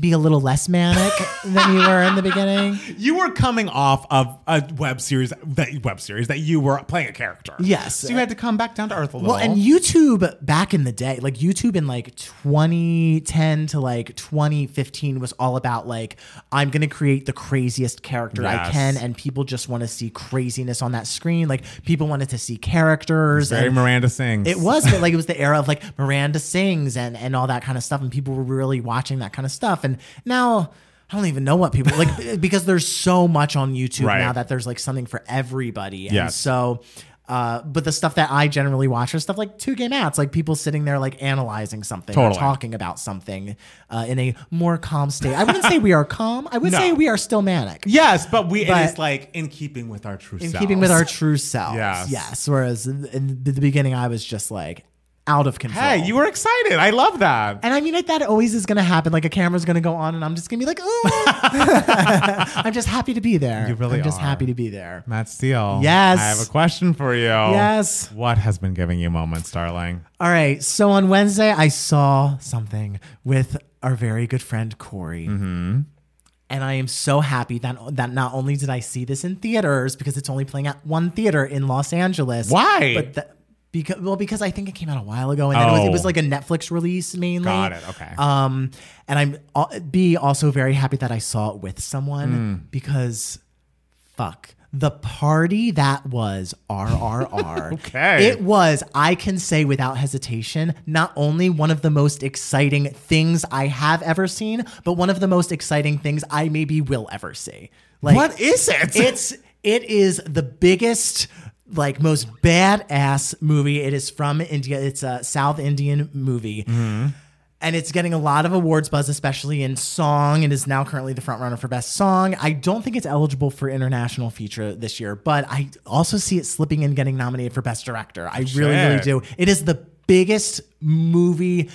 [SPEAKER 2] be a little less manic than you were in the beginning. [LAUGHS]
[SPEAKER 1] You were coming off of a web series that web series that you were playing a character.
[SPEAKER 2] Yes.
[SPEAKER 1] So you had to come back down to earth a little.
[SPEAKER 2] Well, and YouTube back in the day, like YouTube in like 2010 to like 2015 was all about like I'm going to create the craziest character I can and people just want to see craziness on that screen. Like people wanted to see characters
[SPEAKER 1] very
[SPEAKER 2] and
[SPEAKER 1] Miranda sings.
[SPEAKER 2] It was, but like it was the [LAUGHS] era of like Miranda sings and and all that kind of stuff, and people were really watching that kind of stuff. And now I don't even know what people like [LAUGHS] because there's so much on YouTube
[SPEAKER 1] Right.
[SPEAKER 2] now that there's like something for everybody. And
[SPEAKER 1] Yes.
[SPEAKER 2] so. Uh, but the stuff that I generally watch are stuff like two gay mats, like people sitting there like analyzing something, or talking about something uh, in a more calm state. I wouldn't say we are calm. I would
[SPEAKER 1] No.
[SPEAKER 2] say we are still manic.
[SPEAKER 1] Yes, but we
[SPEAKER 2] But-
[SPEAKER 1] it is like in keeping with our true self.
[SPEAKER 2] in
[SPEAKER 1] selves.
[SPEAKER 2] keeping with our true selves.
[SPEAKER 1] Yes.
[SPEAKER 2] Yes. Whereas in the beginning, I was just like out of control.
[SPEAKER 1] Hey, you were excited. I love that.
[SPEAKER 2] And I mean, like, that always is going to happen. Like, a camera's going to go on, and I'm just going to be like, oh, [LAUGHS] I'm just happy to be there.
[SPEAKER 1] You really are?
[SPEAKER 2] I'm just
[SPEAKER 1] are.
[SPEAKER 2] happy to be there.
[SPEAKER 1] Matt Steele.
[SPEAKER 2] Yes.
[SPEAKER 1] I have a question for you.
[SPEAKER 2] Yes.
[SPEAKER 1] What has been giving you moments, darling?
[SPEAKER 2] All right. So on Wednesday, I saw something with our very good friend Corey.
[SPEAKER 1] Mm-hmm.
[SPEAKER 2] And I am so happy that that not only did I see this in theaters because it's only playing at one theater in Los Angeles.
[SPEAKER 1] Why?
[SPEAKER 2] But that, because well, because I think it came out a while ago, and then it, was, it
[SPEAKER 1] Oh.
[SPEAKER 2] was like a Netflix release mainly.
[SPEAKER 1] Got it, okay.
[SPEAKER 2] Um, and I'm uh, b also very happy that I saw it with someone
[SPEAKER 1] Hmm.
[SPEAKER 2] because, fuck. The party that was RRR. [LAUGHS]
[SPEAKER 1] Okay.
[SPEAKER 2] It was, I can say without hesitation, not only one of the most exciting things I have ever seen, but one of the most exciting things I maybe will ever see. Like
[SPEAKER 1] What is it?
[SPEAKER 2] It's it is the biggest like most badass movie. It is from India. It's a South Indian movie.
[SPEAKER 1] Mm-hmm.
[SPEAKER 2] And it's getting a lot of awards buzz, especially in song. It is now currently the front runner for best song. I don't think it's eligible for international feature this year, but I also see it slipping and getting nominated for best director. I really, really do. It is the biggest movie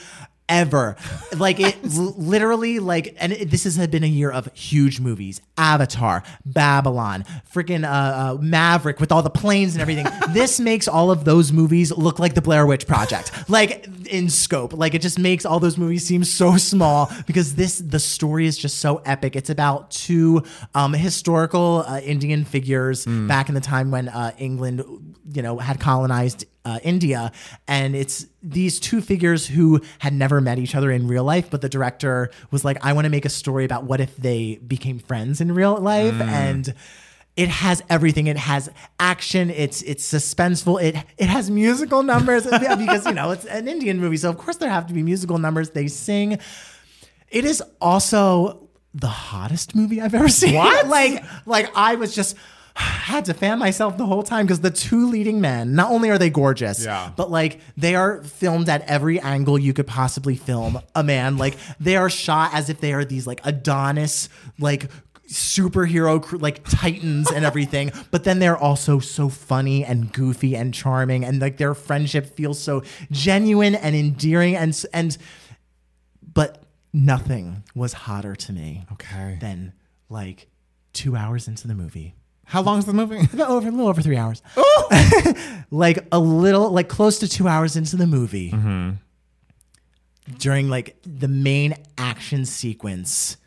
[SPEAKER 2] ever. [LAUGHS] Like it l- literally like and it, this has been a year of huge movies. Avatar, Babylon, freaking uh, uh, Maverick with all the planes and everything. [LAUGHS] this makes all of those movies look like the Blair Witch Project. Like in scope. Like it just makes all those movies seem so small because this the story is just so epic. It's about two um, historical uh, Indian figures back in the time when uh, England, you know, had colonized uh, India, and it's these two figures who had never met each other in real life, but the director was like, I want to make a story about what if they became friends in real life, and it has everything. It has action. It's it's suspenseful. It it has musical numbers [LAUGHS] because you know it's an Indian movie, so of course there have to be musical numbers. They sing. It is also the hottest movie I've ever seen.
[SPEAKER 1] What? [LAUGHS]
[SPEAKER 2] like like I was just had to fan myself the whole time because the two leading men, not only are they gorgeous,
[SPEAKER 1] Yeah.
[SPEAKER 2] but like they are filmed at every angle you could possibly film a man. Like they are shot as if they are these like Adonis, like superhero like titans and everything [LAUGHS] but then they're also so funny and goofy and charming and like their friendship feels so genuine and endearing and and but nothing was hotter to me
[SPEAKER 1] Okay.
[SPEAKER 2] than like two hours into the movie
[SPEAKER 1] How long is the movie?
[SPEAKER 2] about over a little over three hours. Oh! [LAUGHS] like a little, like close to two hours into the movie, mm-hmm. during like the main action sequence,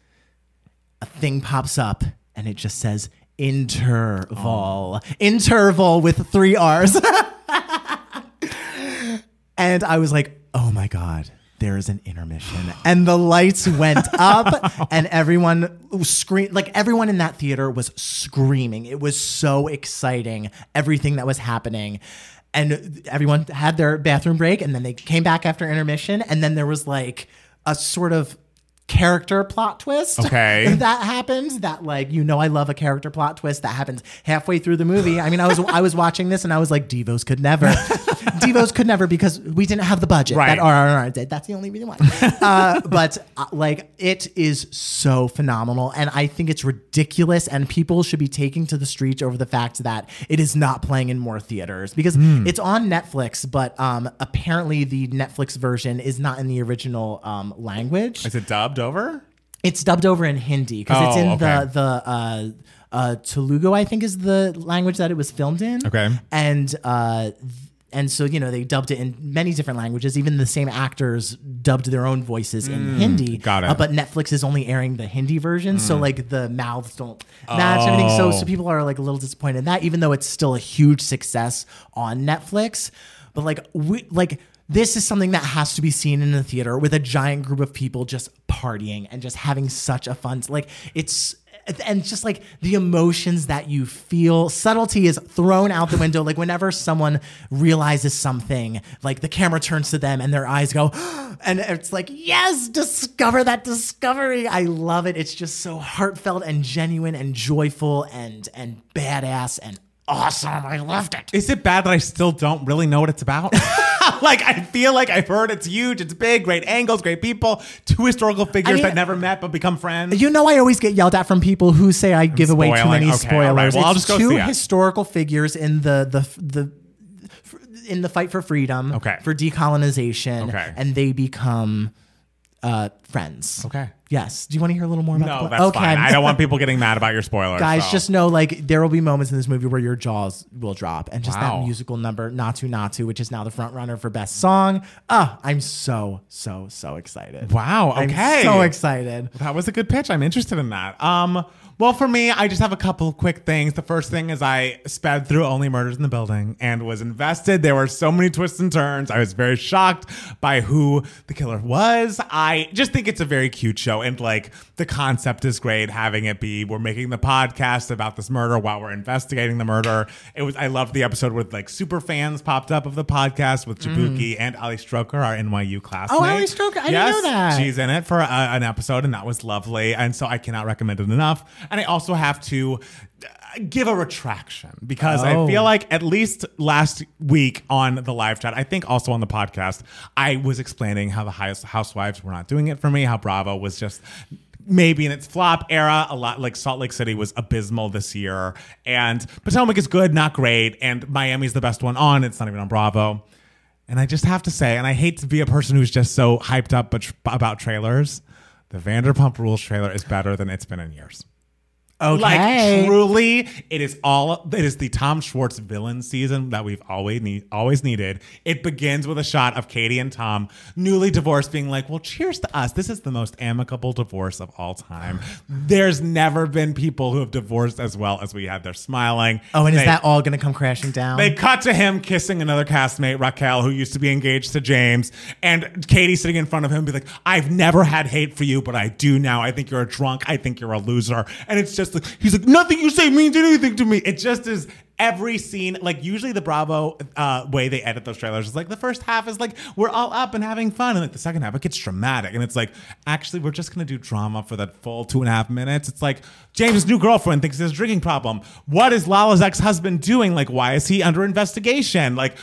[SPEAKER 2] a thing pops up and it just says interval, oh. interval with three R's. [LAUGHS] and I was like, oh my God. There is an intermission, and the lights went up, [LAUGHS] and everyone screamed. Like everyone in that theater was screaming. It was so exciting, everything that was happening, and everyone had their bathroom break, and then they came back after intermission, and then there was like a sort of character plot twist.
[SPEAKER 1] Okay. [LAUGHS]
[SPEAKER 2] that happens. That like you know, I love a character plot twist that happens halfway through the movie. I mean, I was I was watching this and I was like, Devos could never, [LAUGHS] Devos could never because we didn't have the budget
[SPEAKER 1] Right.
[SPEAKER 2] that RRR did. That's the only reason why. uh, [LAUGHS] but uh, like, it is so phenomenal, and I think it's ridiculous, and people should be taking to the streets over the fact that it is not playing in more theaters because it's on Netflix, but um, apparently the Netflix version is not in the original um, language.
[SPEAKER 1] Is it dubbed over?
[SPEAKER 2] It's dubbed over in Hindi because it's
[SPEAKER 1] Oh,
[SPEAKER 2] in
[SPEAKER 1] okay.
[SPEAKER 2] the the uh, uh, Telugu, I think, is the language that it was filmed in.
[SPEAKER 1] Okay.
[SPEAKER 2] and uh, and so you know they dubbed it in many different languages. Even the same actors dubbed their own voices in Hindi.
[SPEAKER 1] Mm, got it.
[SPEAKER 2] Uh, but Netflix is only airing the Hindi version, so like the mouths don't match and everything. So
[SPEAKER 1] Oh.
[SPEAKER 2] so people are like a little disappointed in that, even though it's still a huge success on Netflix. But like we like this is something that has to be seen in the theater with a giant group of people just partying and just having such a fun like it's and just like the emotions that you feel. Subtlety is thrown out the window. Like whenever someone realizes something like the camera turns to them and their eyes go [GASPS] and it's like yes discover that discovery. I love it. It's just so heartfelt and genuine and joyful and and badass and awesome i loved it
[SPEAKER 1] Is it bad that I still don't really know what it's about? [LAUGHS] like I feel like I've heard it's huge, it's big, great angles, great people, two historical figures
[SPEAKER 2] mean-
[SPEAKER 1] that never met but become friends.
[SPEAKER 2] You know, I always get yelled at from people who say I give away too many
[SPEAKER 1] Okay,
[SPEAKER 2] spoilers.
[SPEAKER 1] all right. Well, I'll
[SPEAKER 2] it's
[SPEAKER 1] just go
[SPEAKER 2] two
[SPEAKER 1] see it.
[SPEAKER 2] historical figures in the the the in the fight for freedom,
[SPEAKER 1] Okay.
[SPEAKER 2] for decolonization,
[SPEAKER 1] Okay.
[SPEAKER 2] and they become uh, friends.
[SPEAKER 1] okay.
[SPEAKER 2] Yes. Do you want to hear a little more about
[SPEAKER 1] No,
[SPEAKER 2] the
[SPEAKER 1] that's fine. I don't want people [LAUGHS] getting mad about your spoilers.
[SPEAKER 2] Guys,
[SPEAKER 1] so.
[SPEAKER 2] just know like there will be moments in this movie where your jaws will drop, and just
[SPEAKER 1] Wow.
[SPEAKER 2] that musical number "Naatu Naatu," which is now the front runner for best song. Ah, I'm so so so excited.
[SPEAKER 1] Wow,
[SPEAKER 2] I'm
[SPEAKER 1] okay.
[SPEAKER 2] so excited.
[SPEAKER 1] That was a good pitch. I'm interested in that. Um, well, for me, I just have a couple of quick things. The first thing is I sped through Only Murders in the Building and was invested. There were so many twists and turns. I was very shocked by who the killer was. I just think it's a very cute show and like the concept is great. Having it be we're making the podcast about this murder while we're investigating the murder. It was I loved the episode with like super fans popped up of the podcast with Jaboukie mm. and Ali Stroker, our NYU classmate.
[SPEAKER 2] Oh, Ali Stroker, I didn't know that.
[SPEAKER 1] She's in it for a, an episode, and that was lovely. And so I cannot recommend it enough. And I also have to uh, give a retraction because I
[SPEAKER 2] Oh.
[SPEAKER 1] feel like at least last week on the live chat, I think also on the podcast, I was explaining how the highest housewives were not doing it for me, how Bravo was just maybe in its flop era a lot like salt lake city was abysmal this year and potomac is good not great and miami's the best one on it's not even on bravo and I just have to say, and I hate to be a person who's just so hyped up but about trailers, the Vanderpump Rules trailer is better than it's been in years.
[SPEAKER 2] Okay.
[SPEAKER 1] Like truly, it is all. It is the Tom Schwartz villain season that we've always need, always needed. It begins with a shot of Katie and Tom, newly divorced, being like, "Well, cheers to us. This is the most amicable divorce of all time. [SIGHS] There's never been people who have divorced as well as we had. They're smiling.
[SPEAKER 2] oh, and is that all going to come crashing down?
[SPEAKER 1] they cut to him kissing another castmate, Raquel, who used to be engaged to James, and Katie sitting in front of him, be like, "I've never had hate for you, but I do now. I think you're a drunk. I think you're a loser." And it's just he's like, "Nothing you say means anything to me." It just is. Every scene, like usually the Bravo uh, way they edit those trailers is like the first half is like we're all up and having fun, and like the second half it gets dramatic, and it's like actually we're just gonna do drama for that full two and a half minutes. It's like James' new girlfriend thinks he has a drinking problem. What is Lala's ex husband doing? Like why is he under investigation? Like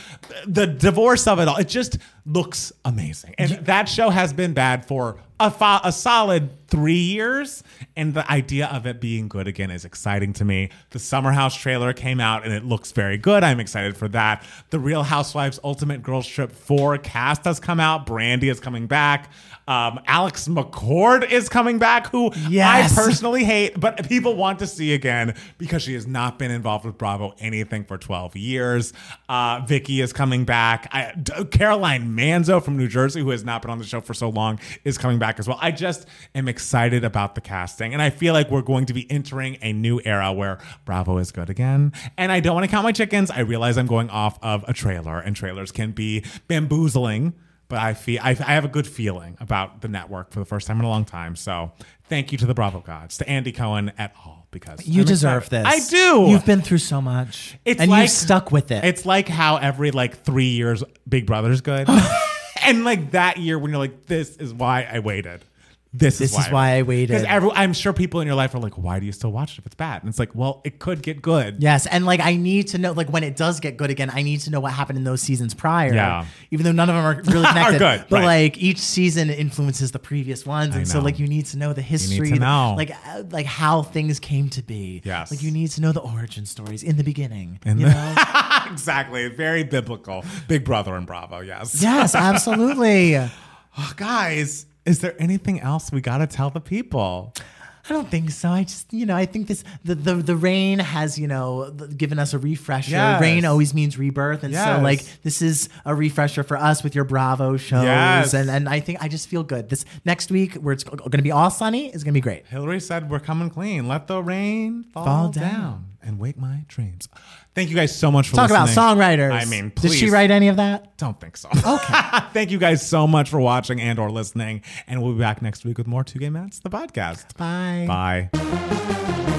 [SPEAKER 1] the divorce of it all. It just looks amazing, and that show has been bad for a, fo- a solid three years. And the idea of it being good again is exciting to me. The Summer House trailer came out and it looks very good. I'm excited for that. The Real Housewives Ultimate Girls Trip 4 cast has come out. Brandi is coming back. Um, Alex McCord is coming back, who
[SPEAKER 2] Yes.
[SPEAKER 1] I personally hate, but people want to see again because she has not been involved with Bravo anything for 12 years. Uh, Vicki is coming back. I, D- Caroline Manzo from New Jersey, who has not been on the show for so long, is coming back as well. I just am excited about the casting, and I feel like we're going to be entering a new era where Bravo is good again. And I don't want to count my chickens. I realize I'm going off of a trailer, and trailers can be bamboozling but I feel I, I have a good feeling about the network for the first time in a long time. So thank you to the Bravo gods, to Andy Cohen at all, Because
[SPEAKER 2] you
[SPEAKER 1] I'm
[SPEAKER 2] deserve
[SPEAKER 1] excited.
[SPEAKER 2] this.
[SPEAKER 1] I do.
[SPEAKER 2] You've been through so much,
[SPEAKER 1] It's
[SPEAKER 2] and
[SPEAKER 1] like-
[SPEAKER 2] you've stuck with it.
[SPEAKER 1] It's like how every like three years Big Brother's good, [LAUGHS] and like that year when you're like, this is why I waited. This,
[SPEAKER 2] This is why I waited.
[SPEAKER 1] Because I'm sure people in your life are like, why do you still watch it if it's bad? And it's like, well, it could get good.
[SPEAKER 2] Yes, and like I need to know, like when it does get good again, I need to know what happened in those seasons prior.
[SPEAKER 1] Yeah.
[SPEAKER 2] even though none of them are [LAUGHS] really connected.
[SPEAKER 1] are good,
[SPEAKER 2] but
[SPEAKER 1] right.
[SPEAKER 2] like each season influences the previous ones, and so like you need to know the history,
[SPEAKER 1] to know.
[SPEAKER 2] like uh, like how things came to be.
[SPEAKER 1] Yes.
[SPEAKER 2] like you need to know the origin stories in the beginning.
[SPEAKER 1] In
[SPEAKER 2] you
[SPEAKER 1] the-
[SPEAKER 2] know? [LAUGHS]
[SPEAKER 1] exactly. Very biblical. Big Brother and Bravo. Yes.
[SPEAKER 2] yes, absolutely. [LAUGHS]
[SPEAKER 1] Oh, guys, is there anything else we got to tell the people?
[SPEAKER 2] I don't think so. I just, you know, I think this the the, the rain has, you know, given us a refresher.
[SPEAKER 1] Yes.
[SPEAKER 2] Rain always means rebirth, and so like this is a refresher for us with your Bravo shows,
[SPEAKER 1] Yes.
[SPEAKER 2] and and I think I just feel good. This next week where it's going to be all sunny is going to be great.
[SPEAKER 1] Hilary said, We're coming clean. Let the rain fall,
[SPEAKER 2] Fall
[SPEAKER 1] down.
[SPEAKER 2] down.
[SPEAKER 1] and wake my dreams. Thank you guys so much for listening.
[SPEAKER 2] Talk about songwriters.
[SPEAKER 1] I mean,
[SPEAKER 2] did she write any of that?
[SPEAKER 1] Don't think so. Okay. [LAUGHS] Thank you guys so much for watching and or listening. And we'll be back next week with more Two Gay Mats, the podcast.
[SPEAKER 2] Bye.
[SPEAKER 1] Bye.